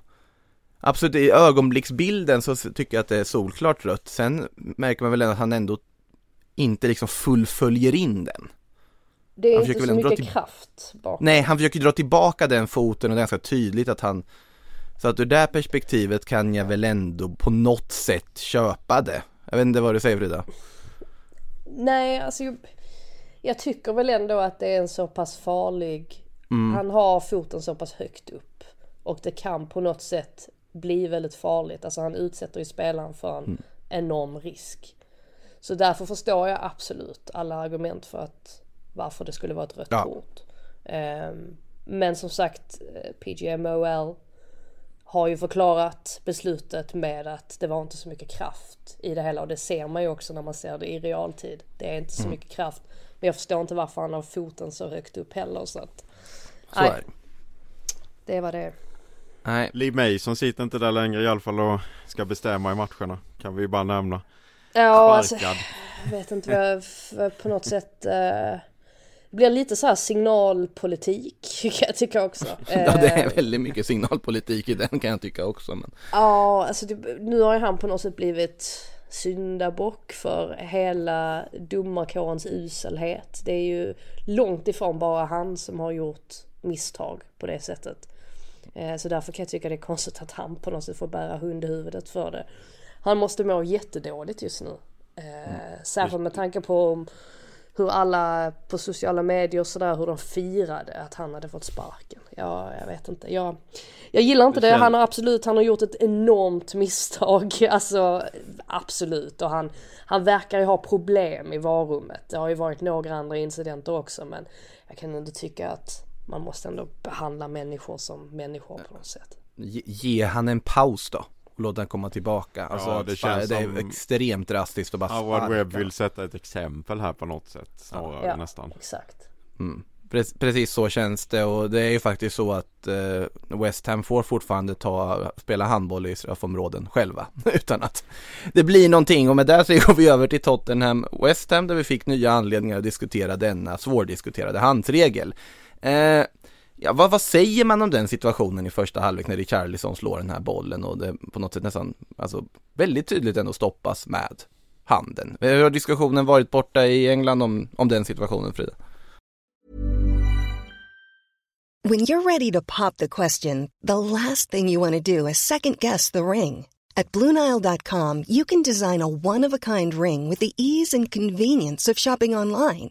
Absolut, i ögonblicksbilden så tycker jag att det är solklart rött, sen märker man väl ändå att han ändå inte liksom fullföljer in den det är Han inte så mycket till- kraft bakom. Nej, han försöker dra tillbaka den foten och det är ganska tydligt att han Så att ur det perspektivet kan jag väl ändå på något sätt köpa det Jag vet inte vad du säger Frida? Nej, alltså jag, jag tycker väl ändå att det är en så pass farlig... Mm. Han har foten så pass högt upp. Och det kan på något sätt bli väldigt farligt. Alltså han utsätter ju spelaren för en Mm. enorm risk. Så därför förstår jag absolut alla argument för att varför det skulle vara ett rött Ja. kort. Ehm, men som sagt, eh, PGMOL har ju förklarat beslutet med att det var inte så mycket kraft i det hela och det ser man ju också när man ser det i realtid. Det är inte så Mm. mycket kraft. Men jag förstår inte varför han har foten så högt upp heller så att Så Nej. är det det var det. Nej, Lee Mason sitter inte där längre i alla fall och ska bestämma i matcherna. Kan vi ju bara nämna. Ja, alltså, jag vet inte vad jag på något sätt eh, det blir lite så här signalpolitik kan jag tycka också. ja, det Eh, är väldigt mycket signalpolitik i den kan jag tycka också men Ja, alltså det, nu har ju han på något sätt blivit syndabock för hela domarkårens uselhet. Det är ju långt ifrån bara han som har gjort misstag på det sättet. Eh, Så därför kan jag tycka det är konstigt att han på något sätt får bära hundhuvudet för det. Han måste må jättedåligt just nu. Eh, Särskilt med tanke på hur alla på sociala medier och sådär hur de firade att han hade fått sparken. Ja, jag vet inte. Jag, jag gillar inte Det Han har absolut, han har gjort ett enormt misstag. Alltså absolut. Och han, han verkar ju ha problem i varummet. Det har ju varit några andra incidenter också men jag kan ändå tycka att man måste ändå behandla människor som människor på något sätt. ge, ge han en paus då och låt den komma tillbaka. Alltså, Ja, att det känns det är som- extremt drastiskt att bara Howard sparka. Webb vill sätta ett exempel här på något sätt snarare Ja, nästan. exakt. Mm. Pre- Precis så känns det och det är ju faktiskt så att eh, West Ham får fortfarande ta, spela handboll i straffområden själva utan att det blir någonting och med det så går vi över till Tottenham West Ham där vi fick nya anledningar att diskutera denna svårdiskuterade handsregel. Eh, ja, vad, vad säger man om den situationen i första halvlek när Richarlison slår den här bollen och det på något sätt nästan, alltså väldigt tydligt ändå stoppas med handen. Hur har diskussionen varit borta i England om, om den situationen Frida? When you're ready to pop the question, the last thing you want to do is second guess the ring. At Bluenile.com, you can design a one of a kind ring with the ease and convenience of shopping online.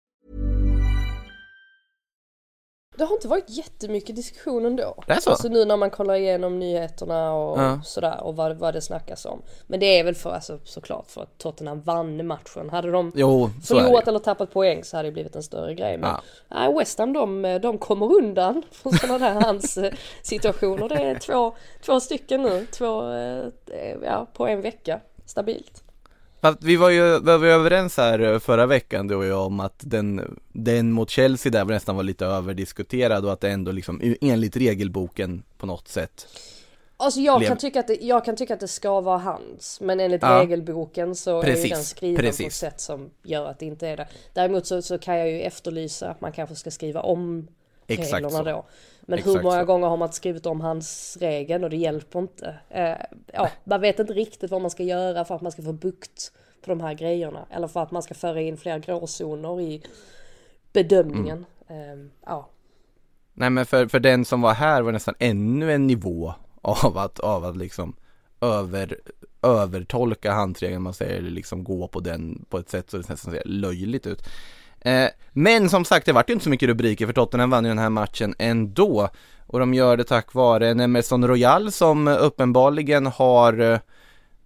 Det har inte varit jättemycket diskussion ändå. Det är så? Alltså nu när man kollar igenom nyheterna och Ja. sådär och vad, vad det snackas om. Men det är väl för, alltså, såklart för att Tottenham vann matchen. Hade de Jo, förlorat eller tappat poäng så hade det blivit en större grej. Men Ja. nej, West Ham de, de kommer undan från sådana där hans eh, situationer. Det är två, två stycken nu, två, eh, ja, på en vecka. Stabilt. Fast vi var ju var vi överens här eh, förra veckan du och jag om att den, den mot Chelsea där var nästan var lite överdiskuterad och att det ändå liksom enligt regelboken på något sätt Alltså jag kan, tycka att det, jag kan tycka att det ska vara hans Men enligt Ja. regelboken så är Precis, den skriven på ett precis. sätt som gör att det inte är det Däremot så, så kan jag ju efterlysa att man kanske ska skriva om Exakt reglerna så. då Men hur Exakt många så. gånger har man skrivit om hans regeln och det hjälper inte eh, Ja, man vet inte riktigt vad man ska göra för att man ska få bukt på de här grejerna Eller för att man ska föra in fler gråzoner i bedömningen Mm. eh, Ja, Nej men för, för den som var här var nästan ännu en nivå av att, av att liksom över, övertolka handregeln man säger, eller liksom gå på den på ett sätt så det nästan ser löjligt ut. Eh, men som sagt, det vart ju inte så mycket rubriker för Tottenham vann ju den här matchen ändå. Och de gör det tack vare en Emerson Royal som uppenbarligen har eh,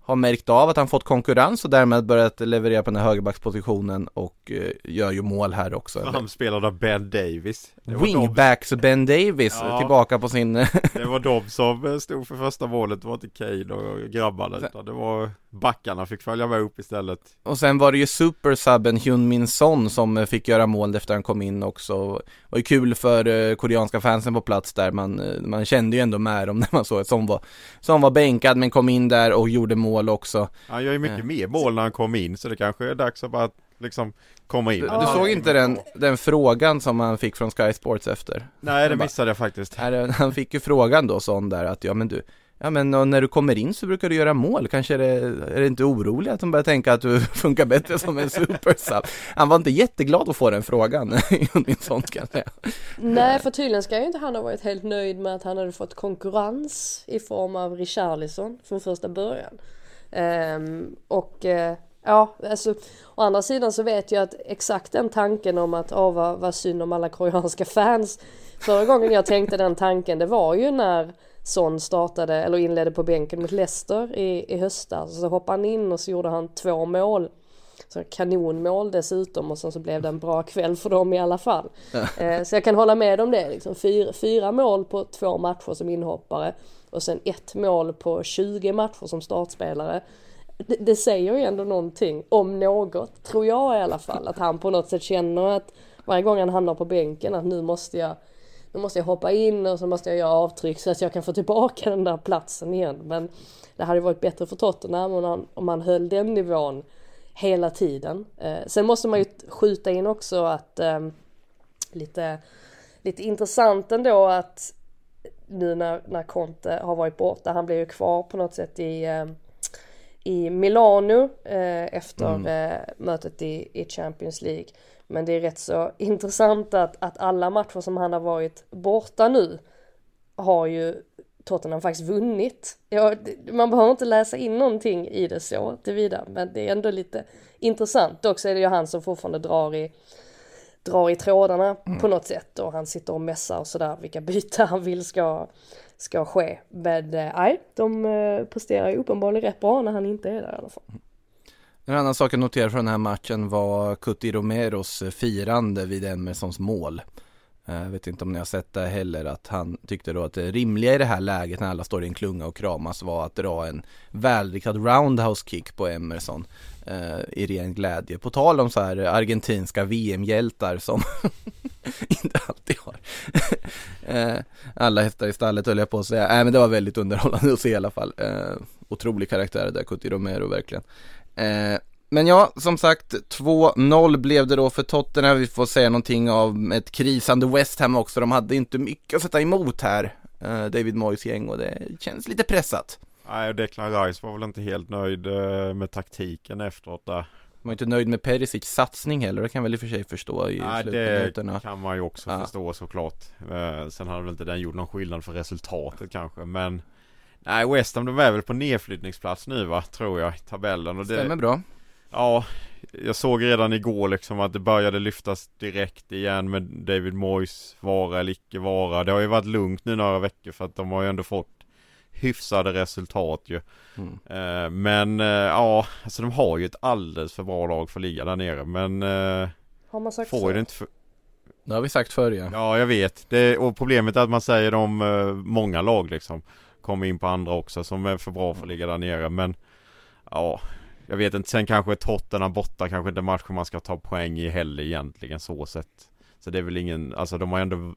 har märkt av att han fått konkurrens och därmed börjat leverera på den här högerbackspositionen och eh, gör ju mål här också. Han spelade av Ben Davis. Var de- Wingbacks Ben Davis Ja. tillbaka på sin Det var de som eh, stod för första målet, det var inte Kane och grabbarna utan det var backarna fick följa med upp istället. Och sen var det ju supersubben Hyun Min Son som eh, fick göra mål efter han kom in också. Det var ju kul för koreanska fansen på plats där. Man, man kände ju ändå med dem när man såg att Son var, Son var bänkad men kom in där och gjorde mål också. Han gör ju mycket Ja. mer mål när han kom in så det kanske är dags att bara liksom komma in. Du, du såg inte den, den frågan som han fick från Sky Sports efter? Nej det missade jag faktiskt. Han fick ju frågan då Son där att ja men du Ja men när du kommer in så brukar du göra mål, kanske är det, är det inte orolig att de börjar tänka att du funkar bättre som en supersub? Han var inte jätteglad att få den frågan, min son kan jag säga. Nej för tydligen ska ju inte han ha varit helt nöjd med att han hade fått konkurrens i form av Richarlison från första början. Ehm, och eh, ja, alltså å andra sidan så vet jag att exakt den tanken om att åh vad, vad synd om alla koreanska fans. Förra gången jag tänkte den tanken det var ju när Son startade eller inledde på bänken mot Leicester i, i höstas. Så hoppade han in och så gjorde han två mål. Så kanonmål dessutom och sen så blev det en bra kväll för dem i alla fall. Eh, så jag kan hålla med om det. Liksom. Fyra, fyra mål på två matcher som inhoppare och sen ett mål på 20 matcher som startspelare. Det, det säger ju ändå någonting om något, tror jag i alla fall. Att han på något sätt känner att varje gång han hamnar på bänken att nu måste jag nu måste jag hoppa in och så måste jag göra avtryck så att jag kan få tillbaka den där platsen igen. Men det hade varit bättre för Tottenham om han, om han höll den nivån hela tiden. Eh, sen måste man ju skjuta in också att eh, lite, lite intressant ändå att nu när, när Conte har varit borta, han blev ju kvar på något sätt i, eh, i Milano eh, efter eh, mötet i, i Champions League. Men det är rätt så intressant att, att alla matcher som han har varit borta nu har ju Tottenham faktiskt vunnit. Ja, man behöver inte läsa in någonting i det så tillvida, men det är ändå lite intressant. Dock så är det ju han som fortfarande drar i, drar i trådarna på något sätt och han sitter och mässar och sådär vilka byten han vill ska, ska ske. Men eh, nej, de eh, presterar ju uppenbarligen rätt bra när han inte är där i alla fall. En annan sak att notera från den här matchen var Cuti Romeros firande vid Emersons mål. Eh, jag vet inte om ni har sett det heller att han tyckte då att det rimliga i det här läget när alla står i en klunga och kramas var att dra en välriktad roundhouse kick på Emerson eh, i ren glädje. På tal om så här argentinska VM-hjältar som inte alltid har eh, alla hästar i stallet höll jag på att säga. Nej men det var väldigt underhållande att se i alla fall. Eh, otrolig karaktär där, Cuti Romero verkligen. Eh, men ja, som sagt 2-0 blev det då för Tottenham. Vi får säga någonting av ett krisande West Ham också. De hade inte mycket att sätta emot här. Eh, David Moyes gäng och det känns lite pressat. Nej, och Declan Rice var väl inte helt nöjd eh, med taktiken efteråt där. Man var inte nöjd med Perisic satsning heller, det kan väl i och för sig förstå i Nej, det kan man ju också Ja. förstå såklart. Eh, sen hade väl inte den gjort någon skillnad för resultatet kanske, men Nej, West Ham de är väl på nedflyttningsplats nu va, tror jag, i tabellen. Och det, Stämmer bra. Ja, jag såg redan igår liksom att det började lyftas direkt igen med David Moyes vara eller icke vara. Det har ju varit lugnt nu några veckor för att de har ju ändå fått hyfsade resultat ju. Mm. Eh, men eh, ja, alltså de har ju ett alldeles för bra lag för att ligga där nere. Men eh, Har man sagt får så? ju det inte för... Det har vi sagt förr ja. Ja, jag vet. Det, och problemet är att man säger om eh, många lag liksom. Kommer in på andra också som är för bra för att ligga där nere. Men ja, jag vet inte. Sen kanske Tottenham borta kanske inte matcher man ska ta poäng i heller egentligen så sett. Så det är väl ingen, alltså de har ändå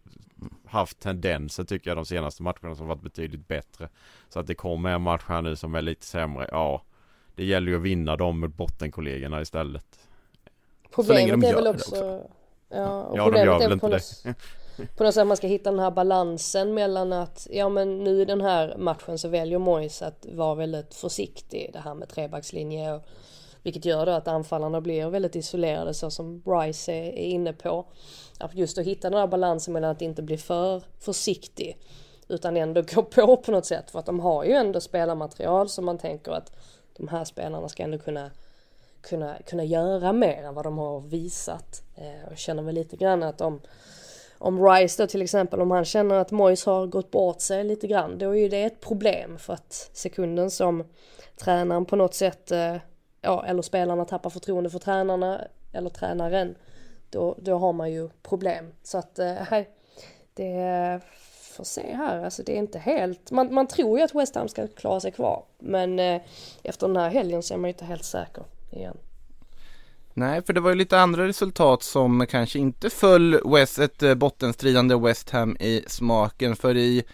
haft tendenser tycker jag de senaste matcherna som varit betydligt bättre. Så att det kommer en match här nu som är lite sämre, ja. Det gäller ju att vinna dem mot bottenkollegorna istället. Så länge Problemet de är gör väl också, också. Ja, och Ja, de problemet gör är väl inte det på något sätt man ska hitta den här balansen mellan att ja men nu i den här matchen så väljer Moise att vara väldigt försiktig det här med trebackslinje och vilket gör då att anfallarna blir väldigt isolerade så som Rice är, är inne på. Att just att hitta den här balansen mellan att inte bli för försiktig utan ändå gå på på något sätt för att de har ju ändå spelarmaterial som man tänker att de här spelarna ska ändå kunna kunna, kunna göra mer än vad de har visat. Eh, och känner väl lite grann att de om Rice då till exempel, om han känner att Moyes har gått bort sig lite grann, då är ju det ett problem för att sekunden som tränaren på något sätt, eh, ja eller spelarna tappar förtroende för tränarna eller tränaren, då, då har man ju problem. Så att, eh, nej, det får se här, alltså det är inte helt, man, man tror ju att West Ham ska klara sig kvar, men eh, efter den här helgen så är man ju inte helt säker igen. Nej, för det var ju lite andra resultat som kanske inte föll West, ett eh, bottenstridande West Ham i smaken. För i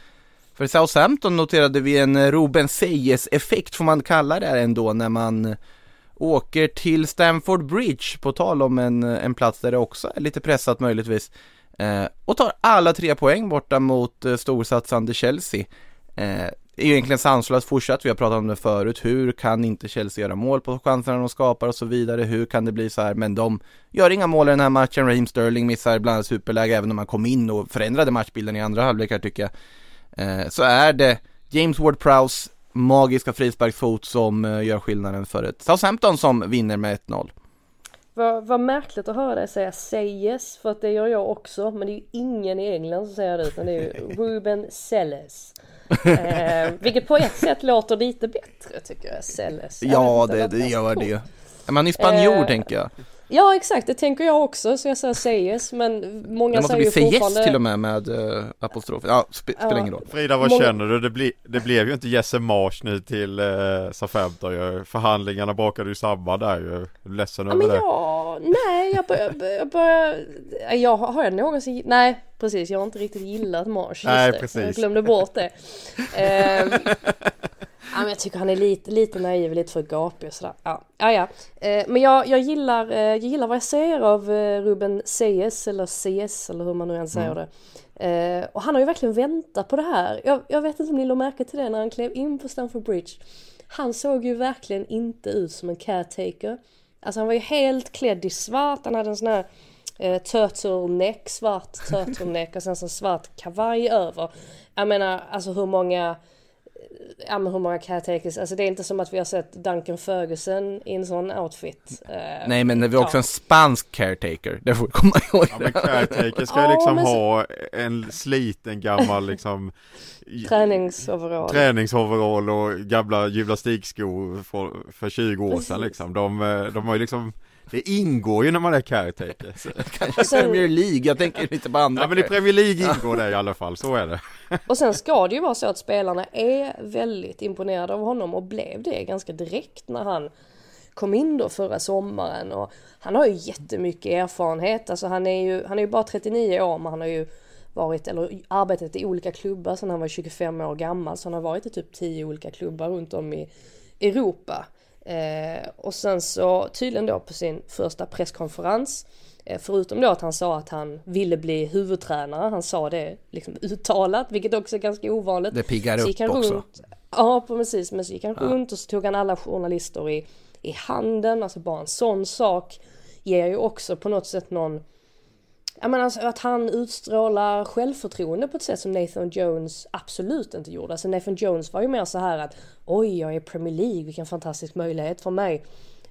för Southampton noterade vi en eh, Ruben Seyes effekt får man kalla det ändå när man eh, åker till Stamford Bridge på tal om en, en plats där det också är lite pressat möjligtvis eh, och tar alla tre poäng borta mot eh, storsatsande Chelsea. Eh, är ju egentligen sanslöst fortsatt, vi har pratat om det förut, hur kan inte Chelsea göra mål på chanserna de skapar och så vidare, hur kan det bli så här, men de gör inga mål i den här matchen, Raheem Sterling missar bland annat superläge även om han kom in och förändrade matchbilden i andra halvlek här tycker jag. Eh, så är det James Ward-Prowse magiska frisparksfot som eh, gör skillnaden för ett Southampton som vinner med 1-0. Vad, vad märkligt att höra dig säga säges för att det gör jag också men det är ju ingen i England som säger det utan det är ju Ruben Selles. eh, vilket på ett sätt låter lite bättre tycker jag, Selles. Jag Ja, det, det gör det. Man är spanjor Eh, tänker jag. Ja exakt, det tänker jag också så jag säger säges men många Det måste säger bli ju säges fortfarande till och med med uh, apostrof. Ja, sp spelar ingen roll. Frida, vad Många- känner du? Det, bli, det blev ju inte Jesse Marsh nu till eh, Southampton ju. Förhandlingarna bakade ju samman där ju. Är du ledsen Ja över men det? jag, nej jag börjar, jag börjar, jag har, har jag någonsin, nej precis jag har inte riktigt gillat just Nej, det. precis. jag glömde bort det. Ja, men jag tycker han är lite, lite naiv, lite för gapig och sådär. Ja, ja, ja. Eh, men jag, jag, gillar, eh, jag gillar vad jag ser av eh, Ruben Seyes eller CS eller hur man nu än säger det. Eh, och han har ju verkligen väntat på det här. Jag, jag vet inte om ni lade märke till det när han klev in på Stamford Bridge. Han såg ju verkligen inte ut som en caretaker. Alltså han var ju helt klädd i svart, han hade en sån här eh, turtleneck, svart turtleneck och sen så svart kavaj över. Jag menar alltså hur många Ja men hur många caretakers, alltså det är inte som att vi har sett Duncan Ferguson i en sån outfit. Eh, Nej men det var också ja. en spansk caretaker, det får vi komma ihåg. Ja men caretaker ska ju Ja, liksom men så- ha en sliten gammal liksom Träningsoverall. Träningsoverall och gamla gymnastikskor för, för 20 år sedan liksom. De, eh, de har ju liksom Det ingår ju när man är caretaker. Så- Kanske sen- Premier League, jag tänker lite på andra. Ja men i Premier League ingår det i alla fall, så är det. Och sen ska det ju vara så att spelarna är väldigt imponerade av honom och blev det ganska direkt när han kom in då förra sommaren och han har ju jättemycket erfarenhet. Alltså han är ju, han är ju bara 39 år men han har ju varit eller arbetat i olika klubbar sedan han var 25 år gammal så han har varit i typ 10 olika klubbar runt om i Europa. Eh, och sen så tydligen då på sin första presskonferens eh, Förutom då att han sa att han ville bli huvudtränare, han sa det liksom uttalat, vilket också är ganska ovanligt. Det piggar upp också. Runt, ja precis, men så gick han runt och så tog han alla journalister i, i handen, alltså bara en sån sak ger ju också på något sätt någon Ja men alltså att han utstrålar självförtroende på ett sätt som Nathan Jones absolut inte gjorde. Alltså Nathan Jones var ju mer så här att oj jag är i Premier League, vilken fantastisk möjlighet för mig.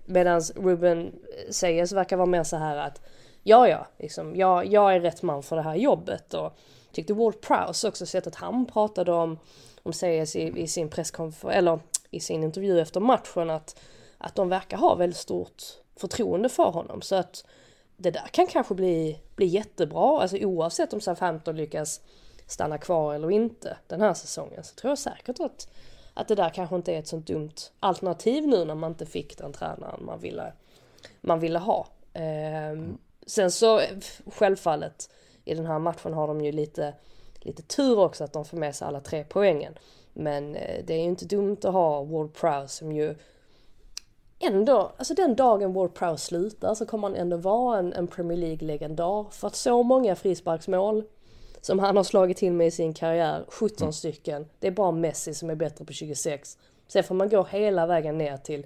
Medan Ruben eh, Seyes verkar vara mer så här att ja, ja, liksom, jag, jag är rätt man för det här jobbet och tyckte Walt Prowse också sättet han pratade om, om Seyes i, i sin presskonferens, eller i sin intervju efter matchen att, att de verkar ha väldigt stort förtroende för honom så att det där kan kanske bli, bli jättebra, alltså oavsett om Southampton lyckas stanna kvar eller inte den här säsongen så tror jag säkert att, att det där kanske inte är ett sånt dumt alternativ nu när man inte fick den tränaren man ville, man ville ha. Ehm, sen så självfallet i den här matchen har de ju lite, lite tur också att de får med sig alla tre poängen. Men eh, det är ju inte dumt att ha Ward Prowse som ju ändå, alltså den dagen Ward Prowse slutar så kommer han ändå vara en, en Premier League-legendar. För att så många frisparksmål som han har slagit till med i sin karriär, 17 stycken, det är bara Messi som är bättre på 26. Sen får man gå hela vägen ner till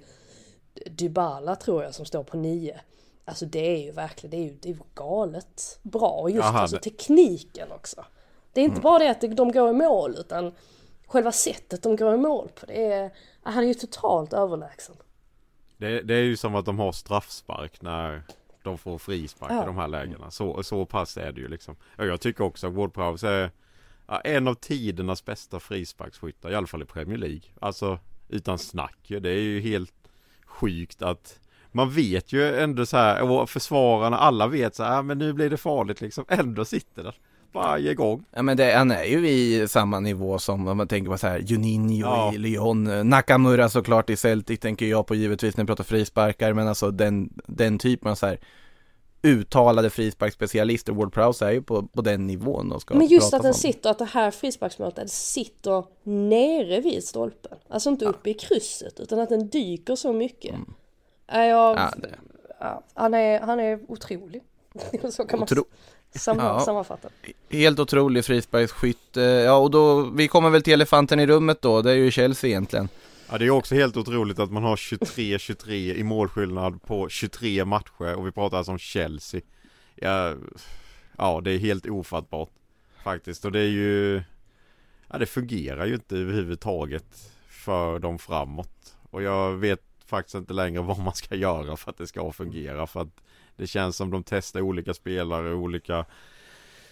Dybala tror jag som står på 9. Alltså det är ju verkligen, det är ju, det är ju galet bra. Just Jaha, alltså det- tekniken också. Det är inte Mm. bara det att de går i mål utan själva sättet de går i mål på. Det är, han är ju totalt överlägsen. Det, det är ju som att de har straffspark när de får frispark Ja. i de här lägena. Så, så pass är det ju liksom. Och jag tycker också att Ward Prowse är ja, en av tidernas bästa frisparksskyttar. I alla fall i Premier League. Alltså utan snack. Det är ju helt sjukt att man vet ju ändå så här och försvararna alla vet så här "Ah, men nu blir det farligt liksom. Ändå sitter där varje gång. Ja men det, han är ju i samma nivå som om man tänker på så här Juninho Ja. i Lyon, Nakamura såklart i Celtic tänker jag på givetvis när vi pratar frisparkar men alltså den, den typen av så här uttalade frisparksspecialister, Ward Prowse är ju på, på den nivån och ska Men just att den om. sitter, att det här frisparksmålet, det sitter nere vid stolpen. Alltså inte uppe i krysset utan att den dyker så mycket. Ja, jag, Mm. Ja, det, ja, han, är, han är otrolig. så kan man Otro- sam, Ja. sammanfatta. helt otrolig frisparksskytt, ja och då, vi kommer väl till elefanten i rummet då, det är ju Chelsea egentligen. Ja det är också helt otroligt att man har 23-23 i målskillnad på 23 matcher och vi pratar alltså om Chelsea. Ja, ja det är helt ofattbart faktiskt och det är ju Ja det fungerar ju inte överhuvudtaget för dem framåt. Och jag vet faktiskt inte längre vad man ska göra för att det ska fungera för att det känns som de testar olika spelare olika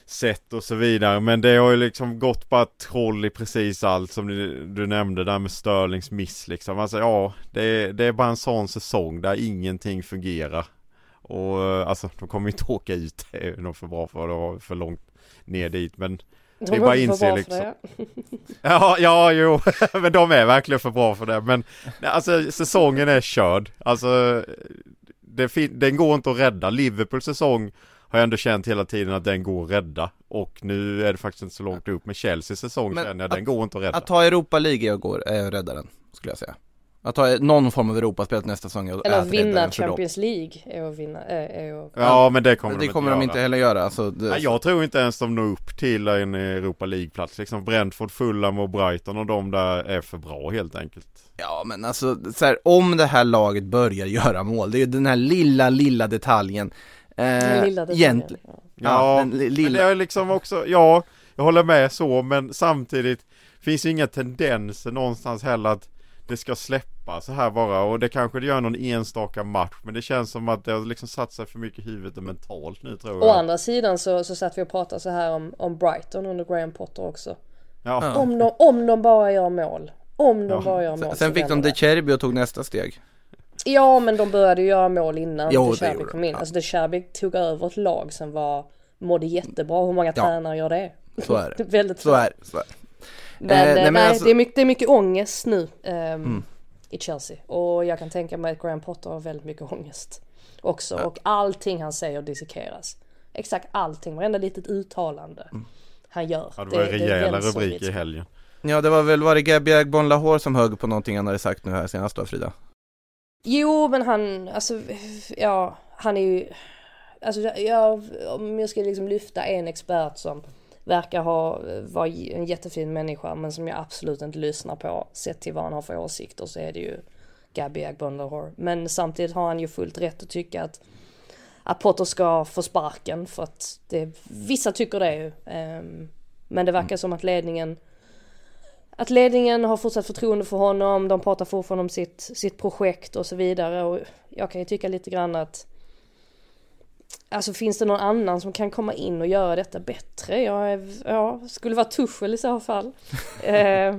sätt och så vidare. Men det har ju liksom gått bara troll i precis allt som du, du nämnde där med Sterlings miss liksom. Alltså ja, det är, det är bara en sån säsong där ingenting fungerar. Och alltså de kommer ju inte åka ut, det är nog för bra för att vara för långt ner dit. Men det är bara inse liksom. Ja, ja, jo, men de är verkligen för bra för det. Men alltså säsongen är körd. Alltså det den går inte att rädda. Liverpools säsong har jag ändå känt hela tiden att den går att rädda. Och nu är det faktiskt inte så långt upp. med Chelseas säsong Men känner jag, den går inte att rädda. Att ta Europa League är att gå, är att rädda den, skulle jag säga. Att ta någon form av Europaspel nästa säsong Eller att vinna. Champions League är att vinna, är, är att... Ja, men det kommer det de kommer inte de göra. inte heller göra. Alltså, det, Nej, jag tror inte ens de når upp till en Europa League-plats. Liksom Brentford, Fulham och Brighton och de där är för bra helt enkelt. Ja men alltså, så här, om det här laget börjar göra mål, det är ju den här lilla, lilla detaljen. Eh, Den lilla detaljen, ja. Ja, den li- men lilla. det är liksom också, ja, jag håller med så, men samtidigt finns ju inga tendenser någonstans heller att det ska släppa så här bara och det kanske det gör någon enstaka match men det känns som att det har liksom satt sig för mycket i huvudet och mentalt nu tror Å jag. andra sidan så, så satt vi och pratade så här om, om Brighton under Graham Potter också. Ja. Om, de, om de bara gör mål. Om de Ja. bara gör mål. Sen, så sen fick de De Cherby och tog nästa steg. Ja men de började ju göra mål innan Jo, De det Cherby kom in. ja. Alltså De Cherby tog över ett lag som var mådde jättebra. Hur många Ja. tränare gör det? Så är det. Väldigt Så är det. Så är det. Men, Eh, eh, nej, nej, men alltså- det, är mycket, det är mycket ångest nu ehm, Mm. i Chelsea. Och jag kan tänka mig att Graham Potter har väldigt mycket ångest också. Och allting han säger dissekeras. Exakt allting, varenda litet uttalande han gör. Ja, det var är rejäla rubriker i helgen. Ja det var väl, var det Gabi Agbon Lahore som högg på någonting han hade sagt nu här senast då Frida? Jo men han, alltså ja, han är ju, alltså jag, om jag ska liksom lyfta en expert som verkar ha, vara en jättefin människa men som jag absolut inte lyssnar på sett till vad han har för åsikter så är det ju Gabi Agbon Lahore. Men samtidigt har han ju fullt rätt att tycka att att Potter ska få sparken för att det, vissa tycker det ju. Ehm, men det verkar som att ledningen att ledningen har fortsatt förtroende för honom, de pratar fortfarande om sitt, sitt projekt och så vidare och jag kan ju tycka lite grann att Alltså finns det någon annan som kan komma in och göra detta bättre? Jag är, ja, skulle vara Tuchel i så fall. eh,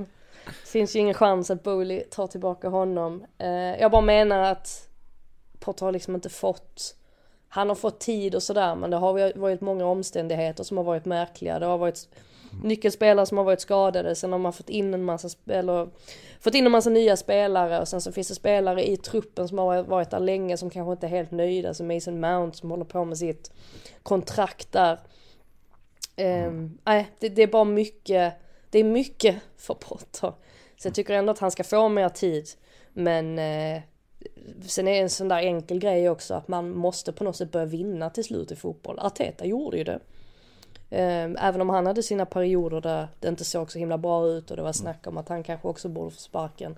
finns ju ingen chans att Bowley tar tillbaka honom. Eh, jag bara menar att Potter har liksom inte fått han har fått tid och sådär men det har varit många omständigheter som har varit märkliga. Det har varit nyckelspelare som har varit skadade, sen har man fått in en massa, eller, fått in en massa nya spelare och sen så finns det spelare i truppen som har varit där länge som kanske inte är helt nöjda, som Mason Mount som håller på med sitt kontrakt där. Um, nej, det, det, är bara mycket, det är mycket för Potter. Så jag tycker ändå att han ska få mer tid. Men eh, sen är det en sån där enkel grej också att man måste på något sätt börja vinna till slut i fotboll. Arteta gjorde ju det. Ehm, även om han hade sina perioder där det inte såg så himla bra ut och det var snack om att han kanske också borde få sparken.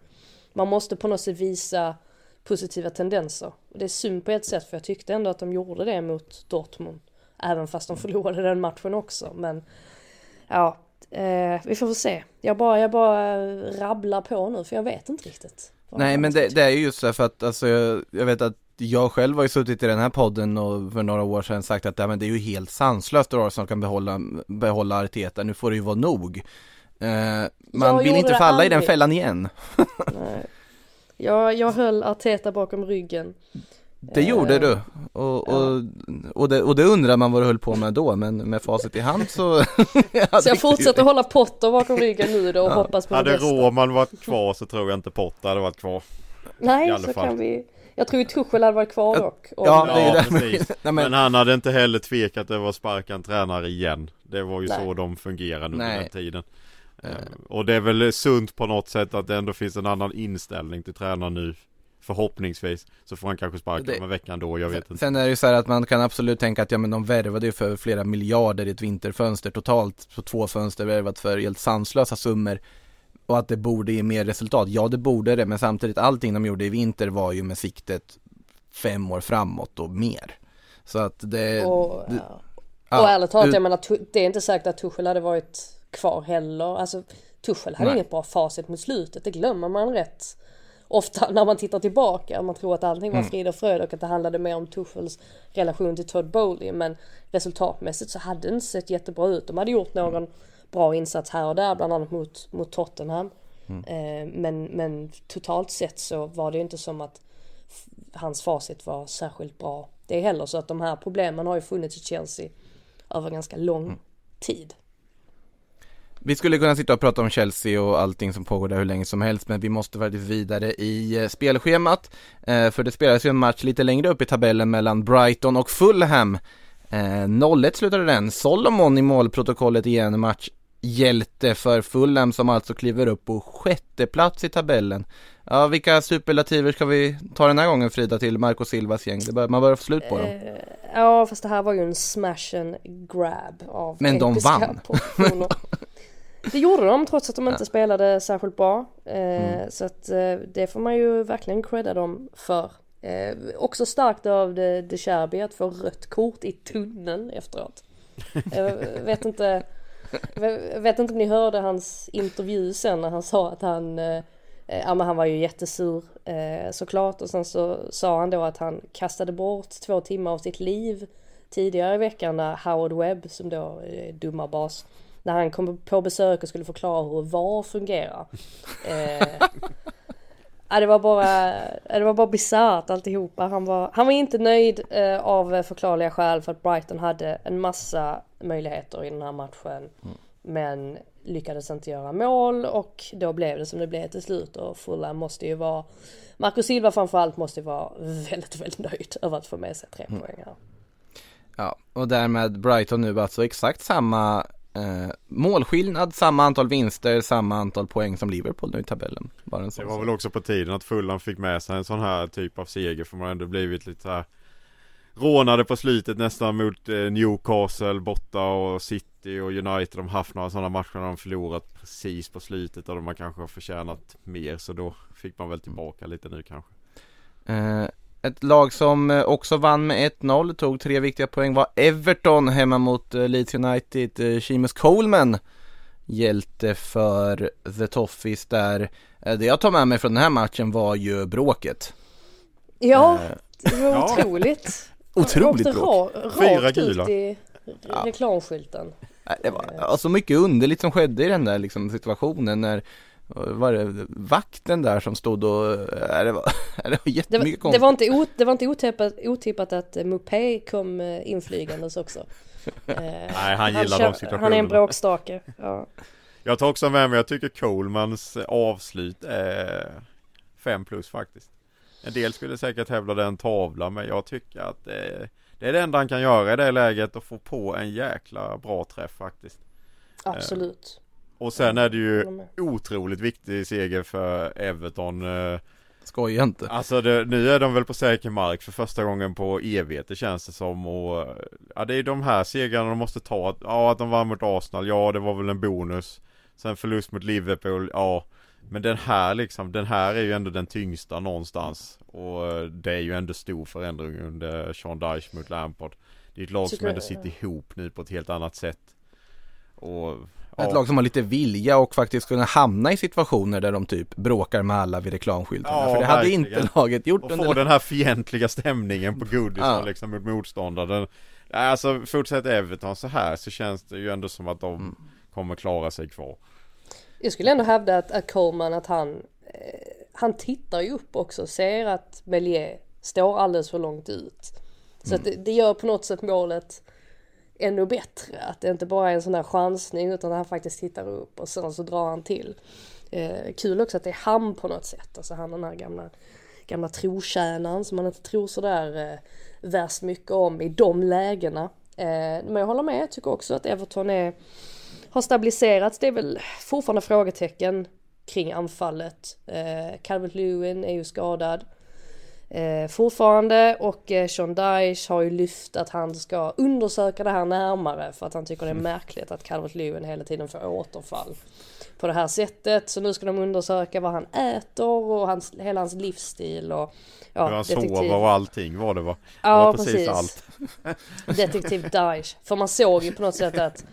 Man måste på något sätt visa positiva tendenser. Och det är synd på ett sätt för jag tyckte ändå att de gjorde det mot Dortmund. Även fast de förlorade den matchen också. Men ja, eh, vi får väl se. Jag bara, jag bara rabblar på nu för jag vet inte riktigt. Nej men det, det, är ju just så för att alltså jag, jag vet att jag själv har ju suttit i den här podden och för några år sedan sagt att ja, men det är ju helt sanslöst att Arsenal kan behålla, behålla Arteta, nu får det ju vara nog. Eh, man vill inte falla aldrig. i den fällan igen. Nej. Jag, jag höll Arteta bakom ryggen. Det gjorde du och, och, och, det, och det undrar man vad du höll på med då men med facit i hand så Så jag fortsätter hålla Potter bakom ryggen nu då och ja. hoppas på hade det bästa Hade Roman varit kvar så tror jag inte Potter hade varit kvar Nej så fall. kan vi jag tror ju Tuchel hade varit kvar dock. Ja, det är ja precis. Nej, men... men... han hade inte heller tvekat över att sparka en tränare igen. Det var ju Nej. så de fungerade under Nej. den tiden. Uh, och det är väl sunt på något sätt att det ändå finns en annan inställning till tränaren nu. Förhoppningsvis så får han kanske sparka det... om en vecka då, jag vet inte. Sen är det ju så här att man kan absolut tänka att ja men de värvade ju för flera miljarder i ett vinterfönster totalt på två fönster värvat för helt sanslösa summor och att det borde ge mer resultat. Ja, det borde det, men samtidigt allting de gjorde i vinter var ju med siktet fem år framåt och mer. Så att det... Och, det, ja. och ärligt talat, jag menar, det är inte säkert att Tuchel hade varit kvar heller. Alltså, Tuchel hade Nej. inget bra facit mot slutet, det glömmer man rätt ofta när man tittar tillbaka. Man tror att allting var mm. frid och fröjd och att det handlade mer om Tuchels relation till Todd Bowley. Men resultatmässigt så hade det inte sett jättebra ut. De hade gjort någon bra insats här och där, bland annat mot, mot Tottenham. Mm. Eh, men, men totalt sett så var det inte som att hans facit var särskilt bra det är heller. Så att de här problemen har ju funnits i Chelsea över ganska lång mm. tid. Vi skulle kunna sitta och prata om Chelsea och allting som pågår där hur länge som helst men vi måste faktiskt vidare i eh, spelschemat. Eh, för det spelas ju en match lite längre upp i tabellen mellan Brighton och Fulham. 0-1 slutade den. Solomon i målprotokollet igen, match hjälte för Fulham som alltså kliver upp på sjätte plats i tabellen. Ja, vilka superlativer ska vi ta den här gången Frida till Marco Silvas gäng? Det bör, man börjar få slut på dem. Uh, ja, fast det här var ju en smash and grab av Men de vann! det gjorde de trots att de inte ja. spelade särskilt bra. Uh, mm. Så att uh, det får man ju verkligen credda dem för. också starkt av de, de Cherby att få rött kort i tunneln efteråt. Jag vet inte jag vet inte om ni hörde hans intervju sen när han sa att han eh, Ja men han var ju jättesur eh, såklart och sen så sa han då att han kastade bort två timmar av sitt liv tidigare i veckan när Howard Webb som då är dumma när han kom på besök och skulle förklara hur VAR fungerar. Eh, ja, det var bara, det var bara bisarrt alltihopa. Han var, han var inte nöjd eh, av förklarliga skäl för att Brighton hade en massa möjligheter i den här matchen. Mm. Men lyckades inte göra mål och då blev det som det blev till slut och Fulham måste ju vara Marco Silva framförallt måste ju vara väldigt, väldigt nöjd över att få med sig tre mm. poäng här. Ja, och därmed Brighton nu alltså exakt samma eh, målskillnad, samma antal vinster, samma antal poäng som Liverpool nu i tabellen. Bara en sån det var väl också på tiden att Fulham fick med sig en sån här typ av seger för man har ändå blivit lite så här rånade på slutet nästan mot eh, Newcastle borta och City och United. De haft några sådana matcher där de förlorat precis på slutet och de har kanske förtjänat mer så då fick man väl tillbaka lite nu kanske. Eh, ett lag som eh, också vann med 1-0, tog tre viktiga poäng var Everton hemma mot Leeds United. Seamus Coleman hjälte för The Toffees där. Eh, Det jag tar med mig från den här matchen var ju bråket. Ja, Eh, det var Ja. otroligt. Otroligt bråk. ra- Fyra rakt gula. ut i reklamskylten. Nej, Det var alltså mycket underligt som skedde i den där liksom situationen när var det vakten där som stod och, äh, det var, det var Det jättemycket var, det konstigt. var inte, o, det var inte otippat, otippat att eh, Mupé kom eh, inflygandes också. Eh, Nej, han gillar kör- de situationerna. Han är en bråkstake. Ja. Jag tar också med mig, jag tycker Colemans avslut är 5 plus faktiskt. En del skulle säkert hävda det är en tavla men jag tycker att det är, det är det enda han kan göra i det läget och få på en jäkla bra träff faktiskt. Absolut. Och sen är det ju otroligt viktig seger för Everton. eh, Skoja inte. Alltså det, nu är de väl på säker mark för första gången på evigheter känns det som och eh, Ja det är de här segrarna de måste ta. Ja att de vann mot Arsenal, ja det var väl en bonus. Sen förlust mot Liverpool, ja. Men den här liksom, den här är ju ändå den tyngsta någonstans. Och eh, det är ju ändå stor förändring under Sean Dyche mot Lampard. Det är ett lag som ändå sitter ihop nu på ett helt annat sätt. Och Ett lag som har lite vilja och faktiskt kunna hamna i situationer där de typ bråkar med alla vid reklamskyltarna. Ja, För det hade verkligen. inte laget gjort Och under få den här fientliga stämningen på Goodison Ja. liksom mot motståndaren. Alltså fortsätter Everton så här så känns det ju ändå som att de Mm. kommer klara sig kvar. Jag skulle ändå hävda att, att Coleman att han eh, Han tittar ju upp också ser att Melier står alldeles för långt ut. Så att det, det gör på något sätt målet ännu bättre. Att det inte bara är en sån där chansning utan att han faktiskt tittar upp och sen så drar han till. Eh, kul också att det är han på något sätt. Alltså han den här gamla, gamla trotjänaren som man inte tror sådär eh, värst mycket om i de lägena. Eh, men jag håller med, jag tycker också att Everton är har stabiliserats. Det är väl fortfarande frågetecken kring anfallet. Eh, Calvert Lewin är ju skadad eh, fortfarande och eh, Sean Dyche har ju lyft att han ska undersöka det här närmare för att han tycker det är märkligt att Calvert Lewin hela tiden får återfall på det här sättet. Så nu ska de undersöka vad han äter och hans, hela hans livsstil och ja, Hur han detektiv- sover och allting var det va? Det Ja, var precis, precis. allt. Detektiv Daesh. För man såg ju på något sätt att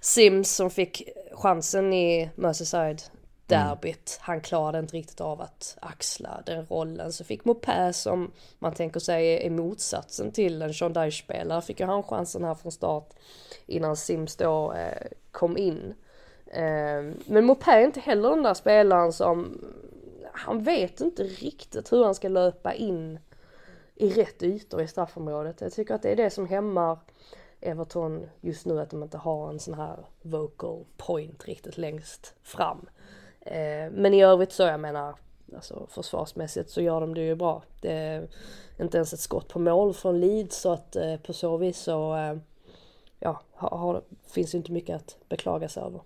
Sims som fick chansen i Merseyside Mm. derbyt, han klarade inte riktigt av att axla den rollen. Så fick Mopé som man tänker sig är motsatsen till en Sean Dyche-spelare, fick ju han chansen här från start innan Sims då eh, kom in. Eh, men Mopé är inte heller den där spelaren som, han vet inte riktigt hur han ska löpa in i rätt ytor i straffområdet. Jag tycker att det är det som hämmar Everton just nu att de inte har en sån här vocal point riktigt längst fram. Eh, men i övrigt så jag menar, alltså försvarsmässigt så gör de det ju bra. Det är inte ens ett skott på mål från Leeds så att eh, på så vis så eh, ja, har, har, finns ju inte mycket att beklaga sig över.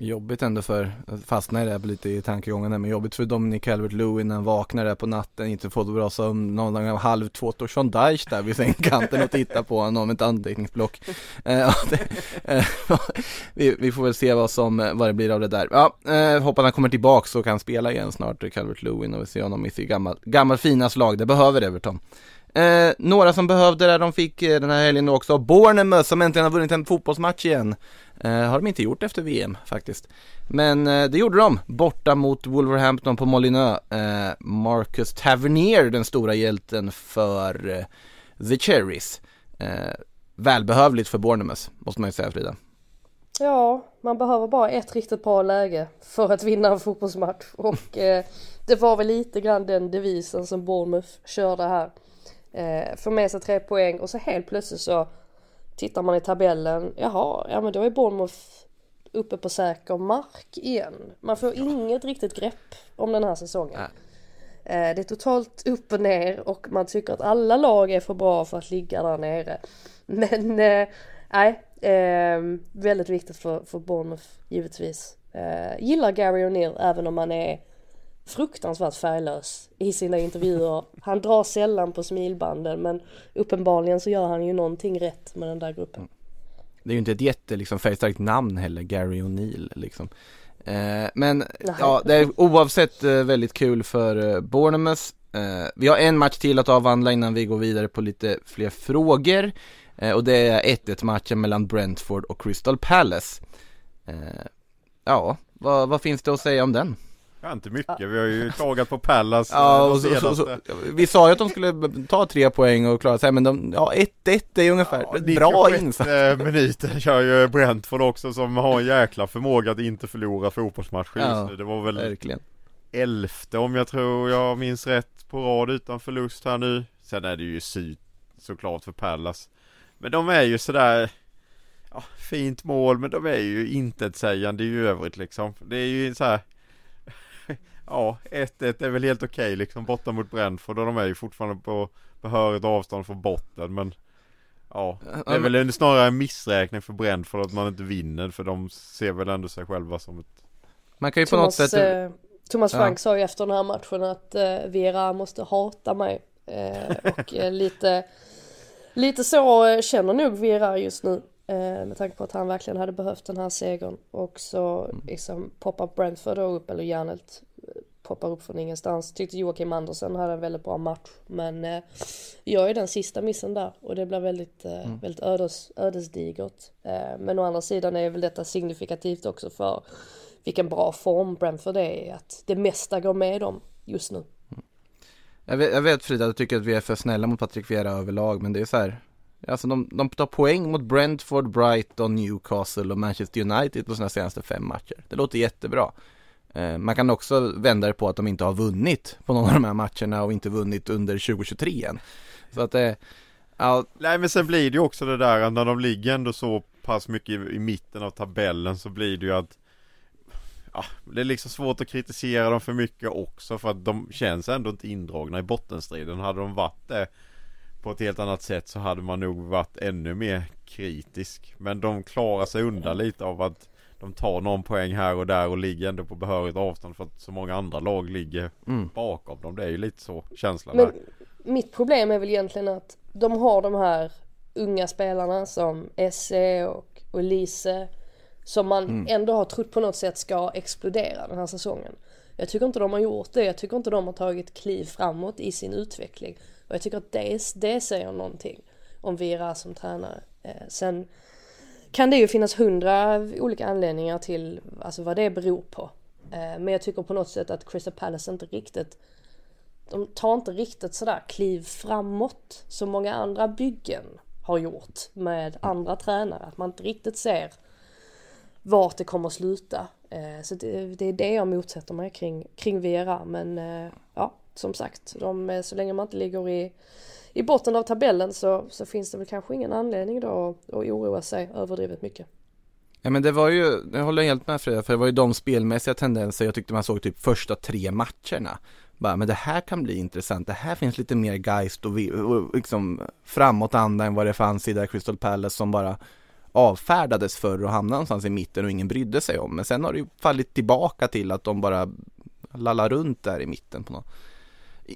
Jobbigt ändå för, jag fastnar det lite i tankegången men jobbigt för Dominic Calvert-Lewin när han vaknar där på natten, inte får bra sömn, någon gång halv två står Sean Dyche där vid sängkanten och tittar på honom med ett anteckningsblock. Eh, eh, vi, vi får väl se vad som, vad det blir av det där. Ja, eh, hoppas han kommer tillbaks och kan spela igen snart, Calvert-Lewin och vi ser honom i sitt gammal, gammal fina slag, det behöver Everton. Eh, några som behövde det, de fick eh, den här helgen också, Bournemouth som äntligen har vunnit en fotbollsmatch igen. Eh, har de inte gjort efter VM faktiskt. Men eh, det gjorde de, borta mot Wolverhampton på Molineux. Eh, Marcus Tavernier, den stora hjälten för eh, The Cherries. Eh, välbehövligt för Bournemouth, måste man ju säga Frida. Ja, man behöver bara ett riktigt bra läge för att vinna en fotbollsmatch och eh, det var väl lite grann den devisen som Bournemouth körde här. Eh, få med sig tre poäng och så helt plötsligt så tittar man i tabellen, jaha, ja men då är Bournemouth uppe på säker mark igen. Man får inget riktigt grepp om den här säsongen. Eh, det är totalt upp och ner och man tycker att alla lag är för bra för att ligga där nere. Men eh, nej, eh, väldigt viktigt för, för Bournemouth givetvis. Eh, gillar Gary O'Neill även om han är fruktansvärt färglös i sina intervjuer. Han drar sällan på smilbanden men uppenbarligen så gör han ju någonting rätt med den där gruppen. Det är ju inte ett jätte liksom, färgstarkt namn heller, Gary O'Neill liksom. Eh, men ja, det är oavsett eh, väldigt kul för eh, Bournemouth. Eh, vi har en match till att avhandla innan vi går vidare på lite fler frågor. Eh, och det är 1-1 matchen mellan Brentford och Crystal Palace. Eh, ja, vad, vad finns det att säga om den? Ja, inte mycket. Vi har ju klagat på Pallas. eh, Ja, de och så, så, så, senaste. vi sa ju att de skulle ta tre poäng och klara sig, men de, ja 1-1 är ju ungefär Ja, bra 96 insats. minuten kör ju Brentford också som har en jäkla förmåga att inte förlora fotbollsmatcher just Ja, nu. Det var väl Verkligen. elfte om jag tror jag minns rätt på rad utan förlust här nu. Sen är det ju syd såklart för Pallas. Men de är ju sådär ja, Fint mål men de är ju intetsägande i övrigt liksom. Det är ju så här. Ja 1-1 är väl helt okej liksom borta mot Brentford och de är ju fortfarande på behörigt avstånd från botten men Ja, det är väl en, snarare en missräkning för Brentford att man inte vinner för de ser väl ändå sig själva som ett Man kan ju på något Thomas, sätt eh, Thomas Ja. Frank sa ju efter den här matchen att eh, Vera måste hata mig. Eh, och eh, lite, lite så känner nog Vera just nu. Eh, med tanke på att han verkligen hade behövt den här segern. Och så Mm. liksom poppar Brentford då upp, eller eh, poppar upp från ingenstans. Tyckte Joakim Andersen hade en väldigt bra match. Men eh, jag är den sista missen där och det blir väldigt, eh, Mm. väldigt ödes, ödesdigert. Eh, men å andra sidan är väl detta signifikativt också för vilken bra form Brentford är i. Att det mesta går med dem just nu. Jag vet, jag vet Frida, du tycker att vi är för snälla mot Patrik Vieira överlag, men det är så här Alltså de, de tar poäng mot Brentford, Brighton, Newcastle och Manchester United på sina senaste fem matcher. Det låter jättebra. Eh, man kan också vända det på att de inte har vunnit på någon av de här matcherna och inte vunnit under 2023 än. Så att det, ja, Nej men sen blir det ju också det där att när de ligger ändå så pass mycket i, i mitten av tabellen så blir det ju att ja, Det är liksom svårt att kritisera dem för mycket också för att de känns ändå inte indragna i bottenstriden. Hade de varit det på ett helt annat sätt så hade man nog varit ännu mer kritisk. Men de klarar sig undan lite av att de tar någon poäng här och där och ligger ändå på behörigt avstånd för att så många andra lag ligger Mm. bakom dem. Det är ju lite så känslan Men är. mitt problem är väl egentligen att de har de här unga spelarna som Esse och, och Lise som man ändå har trott på något sätt ska explodera den här säsongen. Jag tycker inte de har gjort det. Jag tycker inte de har tagit kliv framåt i sin utveckling. Och jag tycker att det, det säger någonting om Vira som tränare. Eh, sen kan det ju finnas hundra olika anledningar till alltså vad det beror på. Eh, men jag tycker på något sätt att Crystal Palace inte riktigt de tar inte riktigt sådär kliv framåt som många andra byggen har gjort med andra tränare. Att man inte riktigt ser vart det kommer att sluta. Eh, så det, det är det jag motsätter mig kring, kring Vera. Men eh, ja, som sagt, de, så länge man inte ligger i, i botten av tabellen så, så finns det väl kanske ingen anledning då att, att oroa sig överdrivet mycket. Ja men det var ju, jag håller helt med Frida, för det var ju de spelmässiga tendenser jag tyckte man såg typ första tre matcherna. Bara, men det här kan bli intressant, det här finns lite mer geist och, vi, och liksom framåtanda än vad det fanns i där Crystal Palace som bara avfärdades förr och hamnade någonstans i mitten och ingen brydde sig om. Men sen har det ju fallit tillbaka till att de bara lallar runt där i mitten på något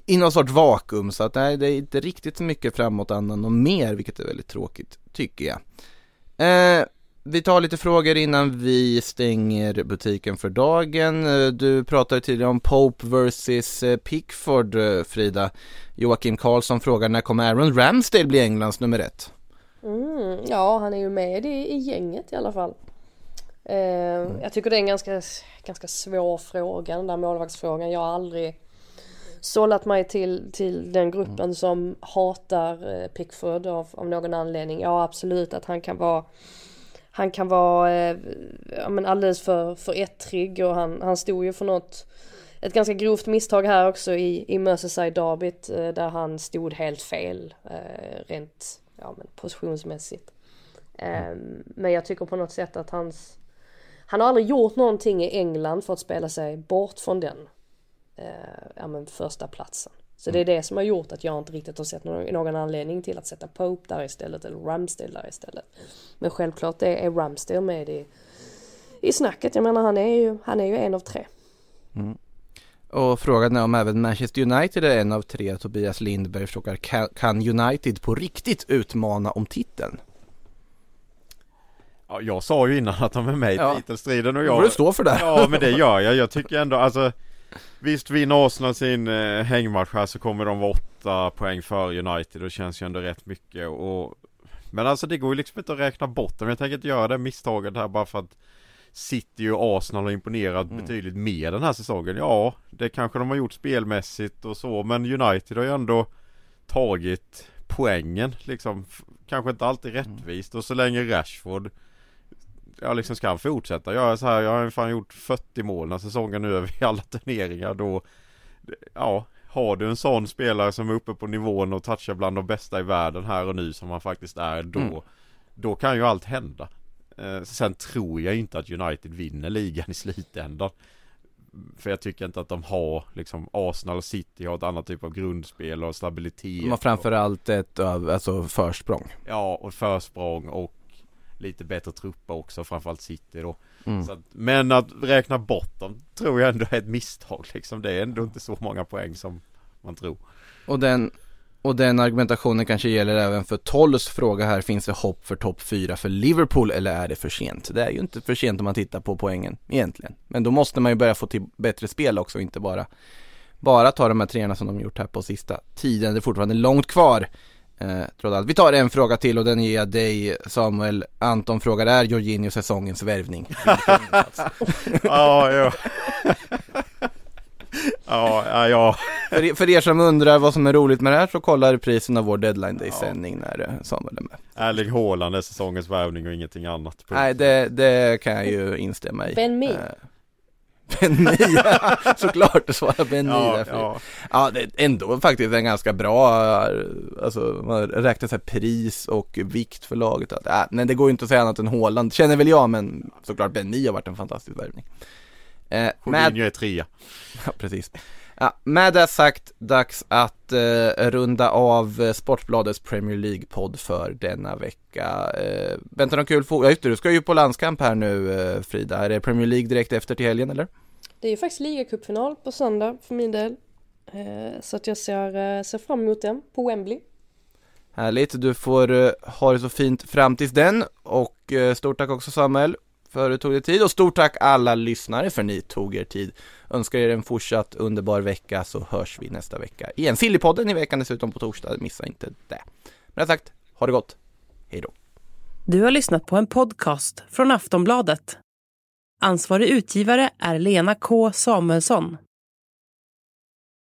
i någon sorts vakuum så att nej, det är inte riktigt så mycket framåtandan och mer vilket är väldigt tråkigt tycker jag. Eh, vi tar lite frågor innan vi stänger butiken för dagen. Eh, Du pratade tidigare om Pope vs eh, Pickford, eh, Frida. Joakim Karlsson frågar när kommer Aaron Ramsdale bli Englands nummer ett? Mm, ja, han är ju med i, i gänget i alla fall. Eh, Jag tycker det är en ganska, ganska svår fråga, den där målvaktsfrågan. Jag har aldrig sållat mig till, till den gruppen som hatar eh, Pickford av, av någon anledning. Ja, absolut att han kan vara han kan vara eh, ja, men alldeles för, för ettrig och han, han stod ju för något ett ganska grovt misstag här också i, i Merseyside derbyt eh, där han stod helt fel eh, rent ja, men positionsmässigt. Eh, men jag tycker på något sätt att hans han har aldrig gjort någonting i England för att spela sig bort från den ja, men första platsen. Så det är det som har gjort att jag inte riktigt har sett någon, någon anledning till att sätta Pope där istället eller Ramsdale där istället. Men självklart är, är Ramsdale med i, i snacket. Jag menar han är ju, han är ju en av tre. Och frågan är om även Manchester United är en av tre. Tobias Lindberg frågar "Kan- United på riktigt utmana om titeln? Ja, jag sa ju innan att de är med i Ja. titelstriden och jag... får du stå för det. Ja men det gör jag. Jag tycker ändå alltså Visst vinner Arsenal sin eh, hängmatch här så kommer de vara åtta poäng för United. Det känns ju ändå rätt mycket och Men alltså det går ju liksom inte att räkna bort dem. Jag tänker inte göra det misstaget här bara för att City och Arsenal har imponerat Mm. betydligt mer den här säsongen. Ja, det kanske de har gjort spelmässigt och så men United har ju ändå tagit poängen liksom. Kanske inte alltid Mm. rättvist och så länge Rashford Ja liksom ska han fortsätta göra så här. Jag har fan gjort 40 mål den här säsongen nu över i alla turneringar då Ja har du en sån spelare som är uppe på nivån och touchar bland de bästa i världen här och nu som han faktiskt är då Mm. Då kan ju allt hända eh, Sen tror jag inte att United vinner ligan i slutändan För jag tycker inte att de har liksom Arsenal och City har ett annat typ av grundspel och stabilitet De har framförallt ett alltså försprång. Ja och försprång och lite bättre trupper också framförallt City då Mm. så att, Men att räkna bort dem tror jag ändå är ett misstag liksom Det är ändå inte så många poäng som man tror Och den, och den argumentationen kanske gäller även för Tolls fråga här, finns det hopp för topp 4 för Liverpool eller är det för sent? Det är ju inte för sent om man tittar på poängen egentligen. Men då måste man ju börja få till bättre spel också och inte bara, bara ta de här treorna som de gjort här på sista tiden. Det är fortfarande långt kvar. Eh, trots allt. Vi tar en fråga till och den ger jag dig Samuel. Anton frågar, är Jorginho säsongens värvning? Ja, ja Ja, ja, ja för, er- för er som undrar vad som är roligt med det här så kolla reprisen av vår deadline day sändning när eh, Samuel är med. Erling Haaland är säsongens värvning och ingenting annat. Nej, det, det kan jag ju instämma i. Ben Mee. Ben Mee, ja, såklart svarar Ben Mee Ja, därför. ja. Ja, det är ändå faktiskt en ganska bra, alltså man räknar så pris och vikt för laget. Att, äh, men det går ju inte att säga annat än Haaland, känner väl jag, men såklart Ben Mee har varit en fantastisk värvning. Eh, Jorginho är trea ja, precis. Ja, med det sagt, dags att eh, runda av eh, Sportbladets Premier League-podd för denna vecka. Eh, väntar någon kul fotboll? Ja just det, du ska ju på landskamp här nu eh, Frida. Är det Premier League direkt efter till helgen eller? Det är ju faktiskt ligacupfinal på söndag för min del. Eh, Så att jag ser, eh, ser fram emot den på Wembley. Härligt, du får eh, ha det så fint fram tills den och stort tack också Samuel för att du tog dig tid och stort tack alla lyssnare för ni tog er tid. Önskar er en fortsatt underbar vecka så hörs vi nästa vecka igen. Sillypodden i veckan dessutom på torsdag, missa inte det. Med det sagt, ha det gott. Hej då. Du har lyssnat på en podcast från Aftonbladet. Ansvarig utgivare är Lena K Samuelsson.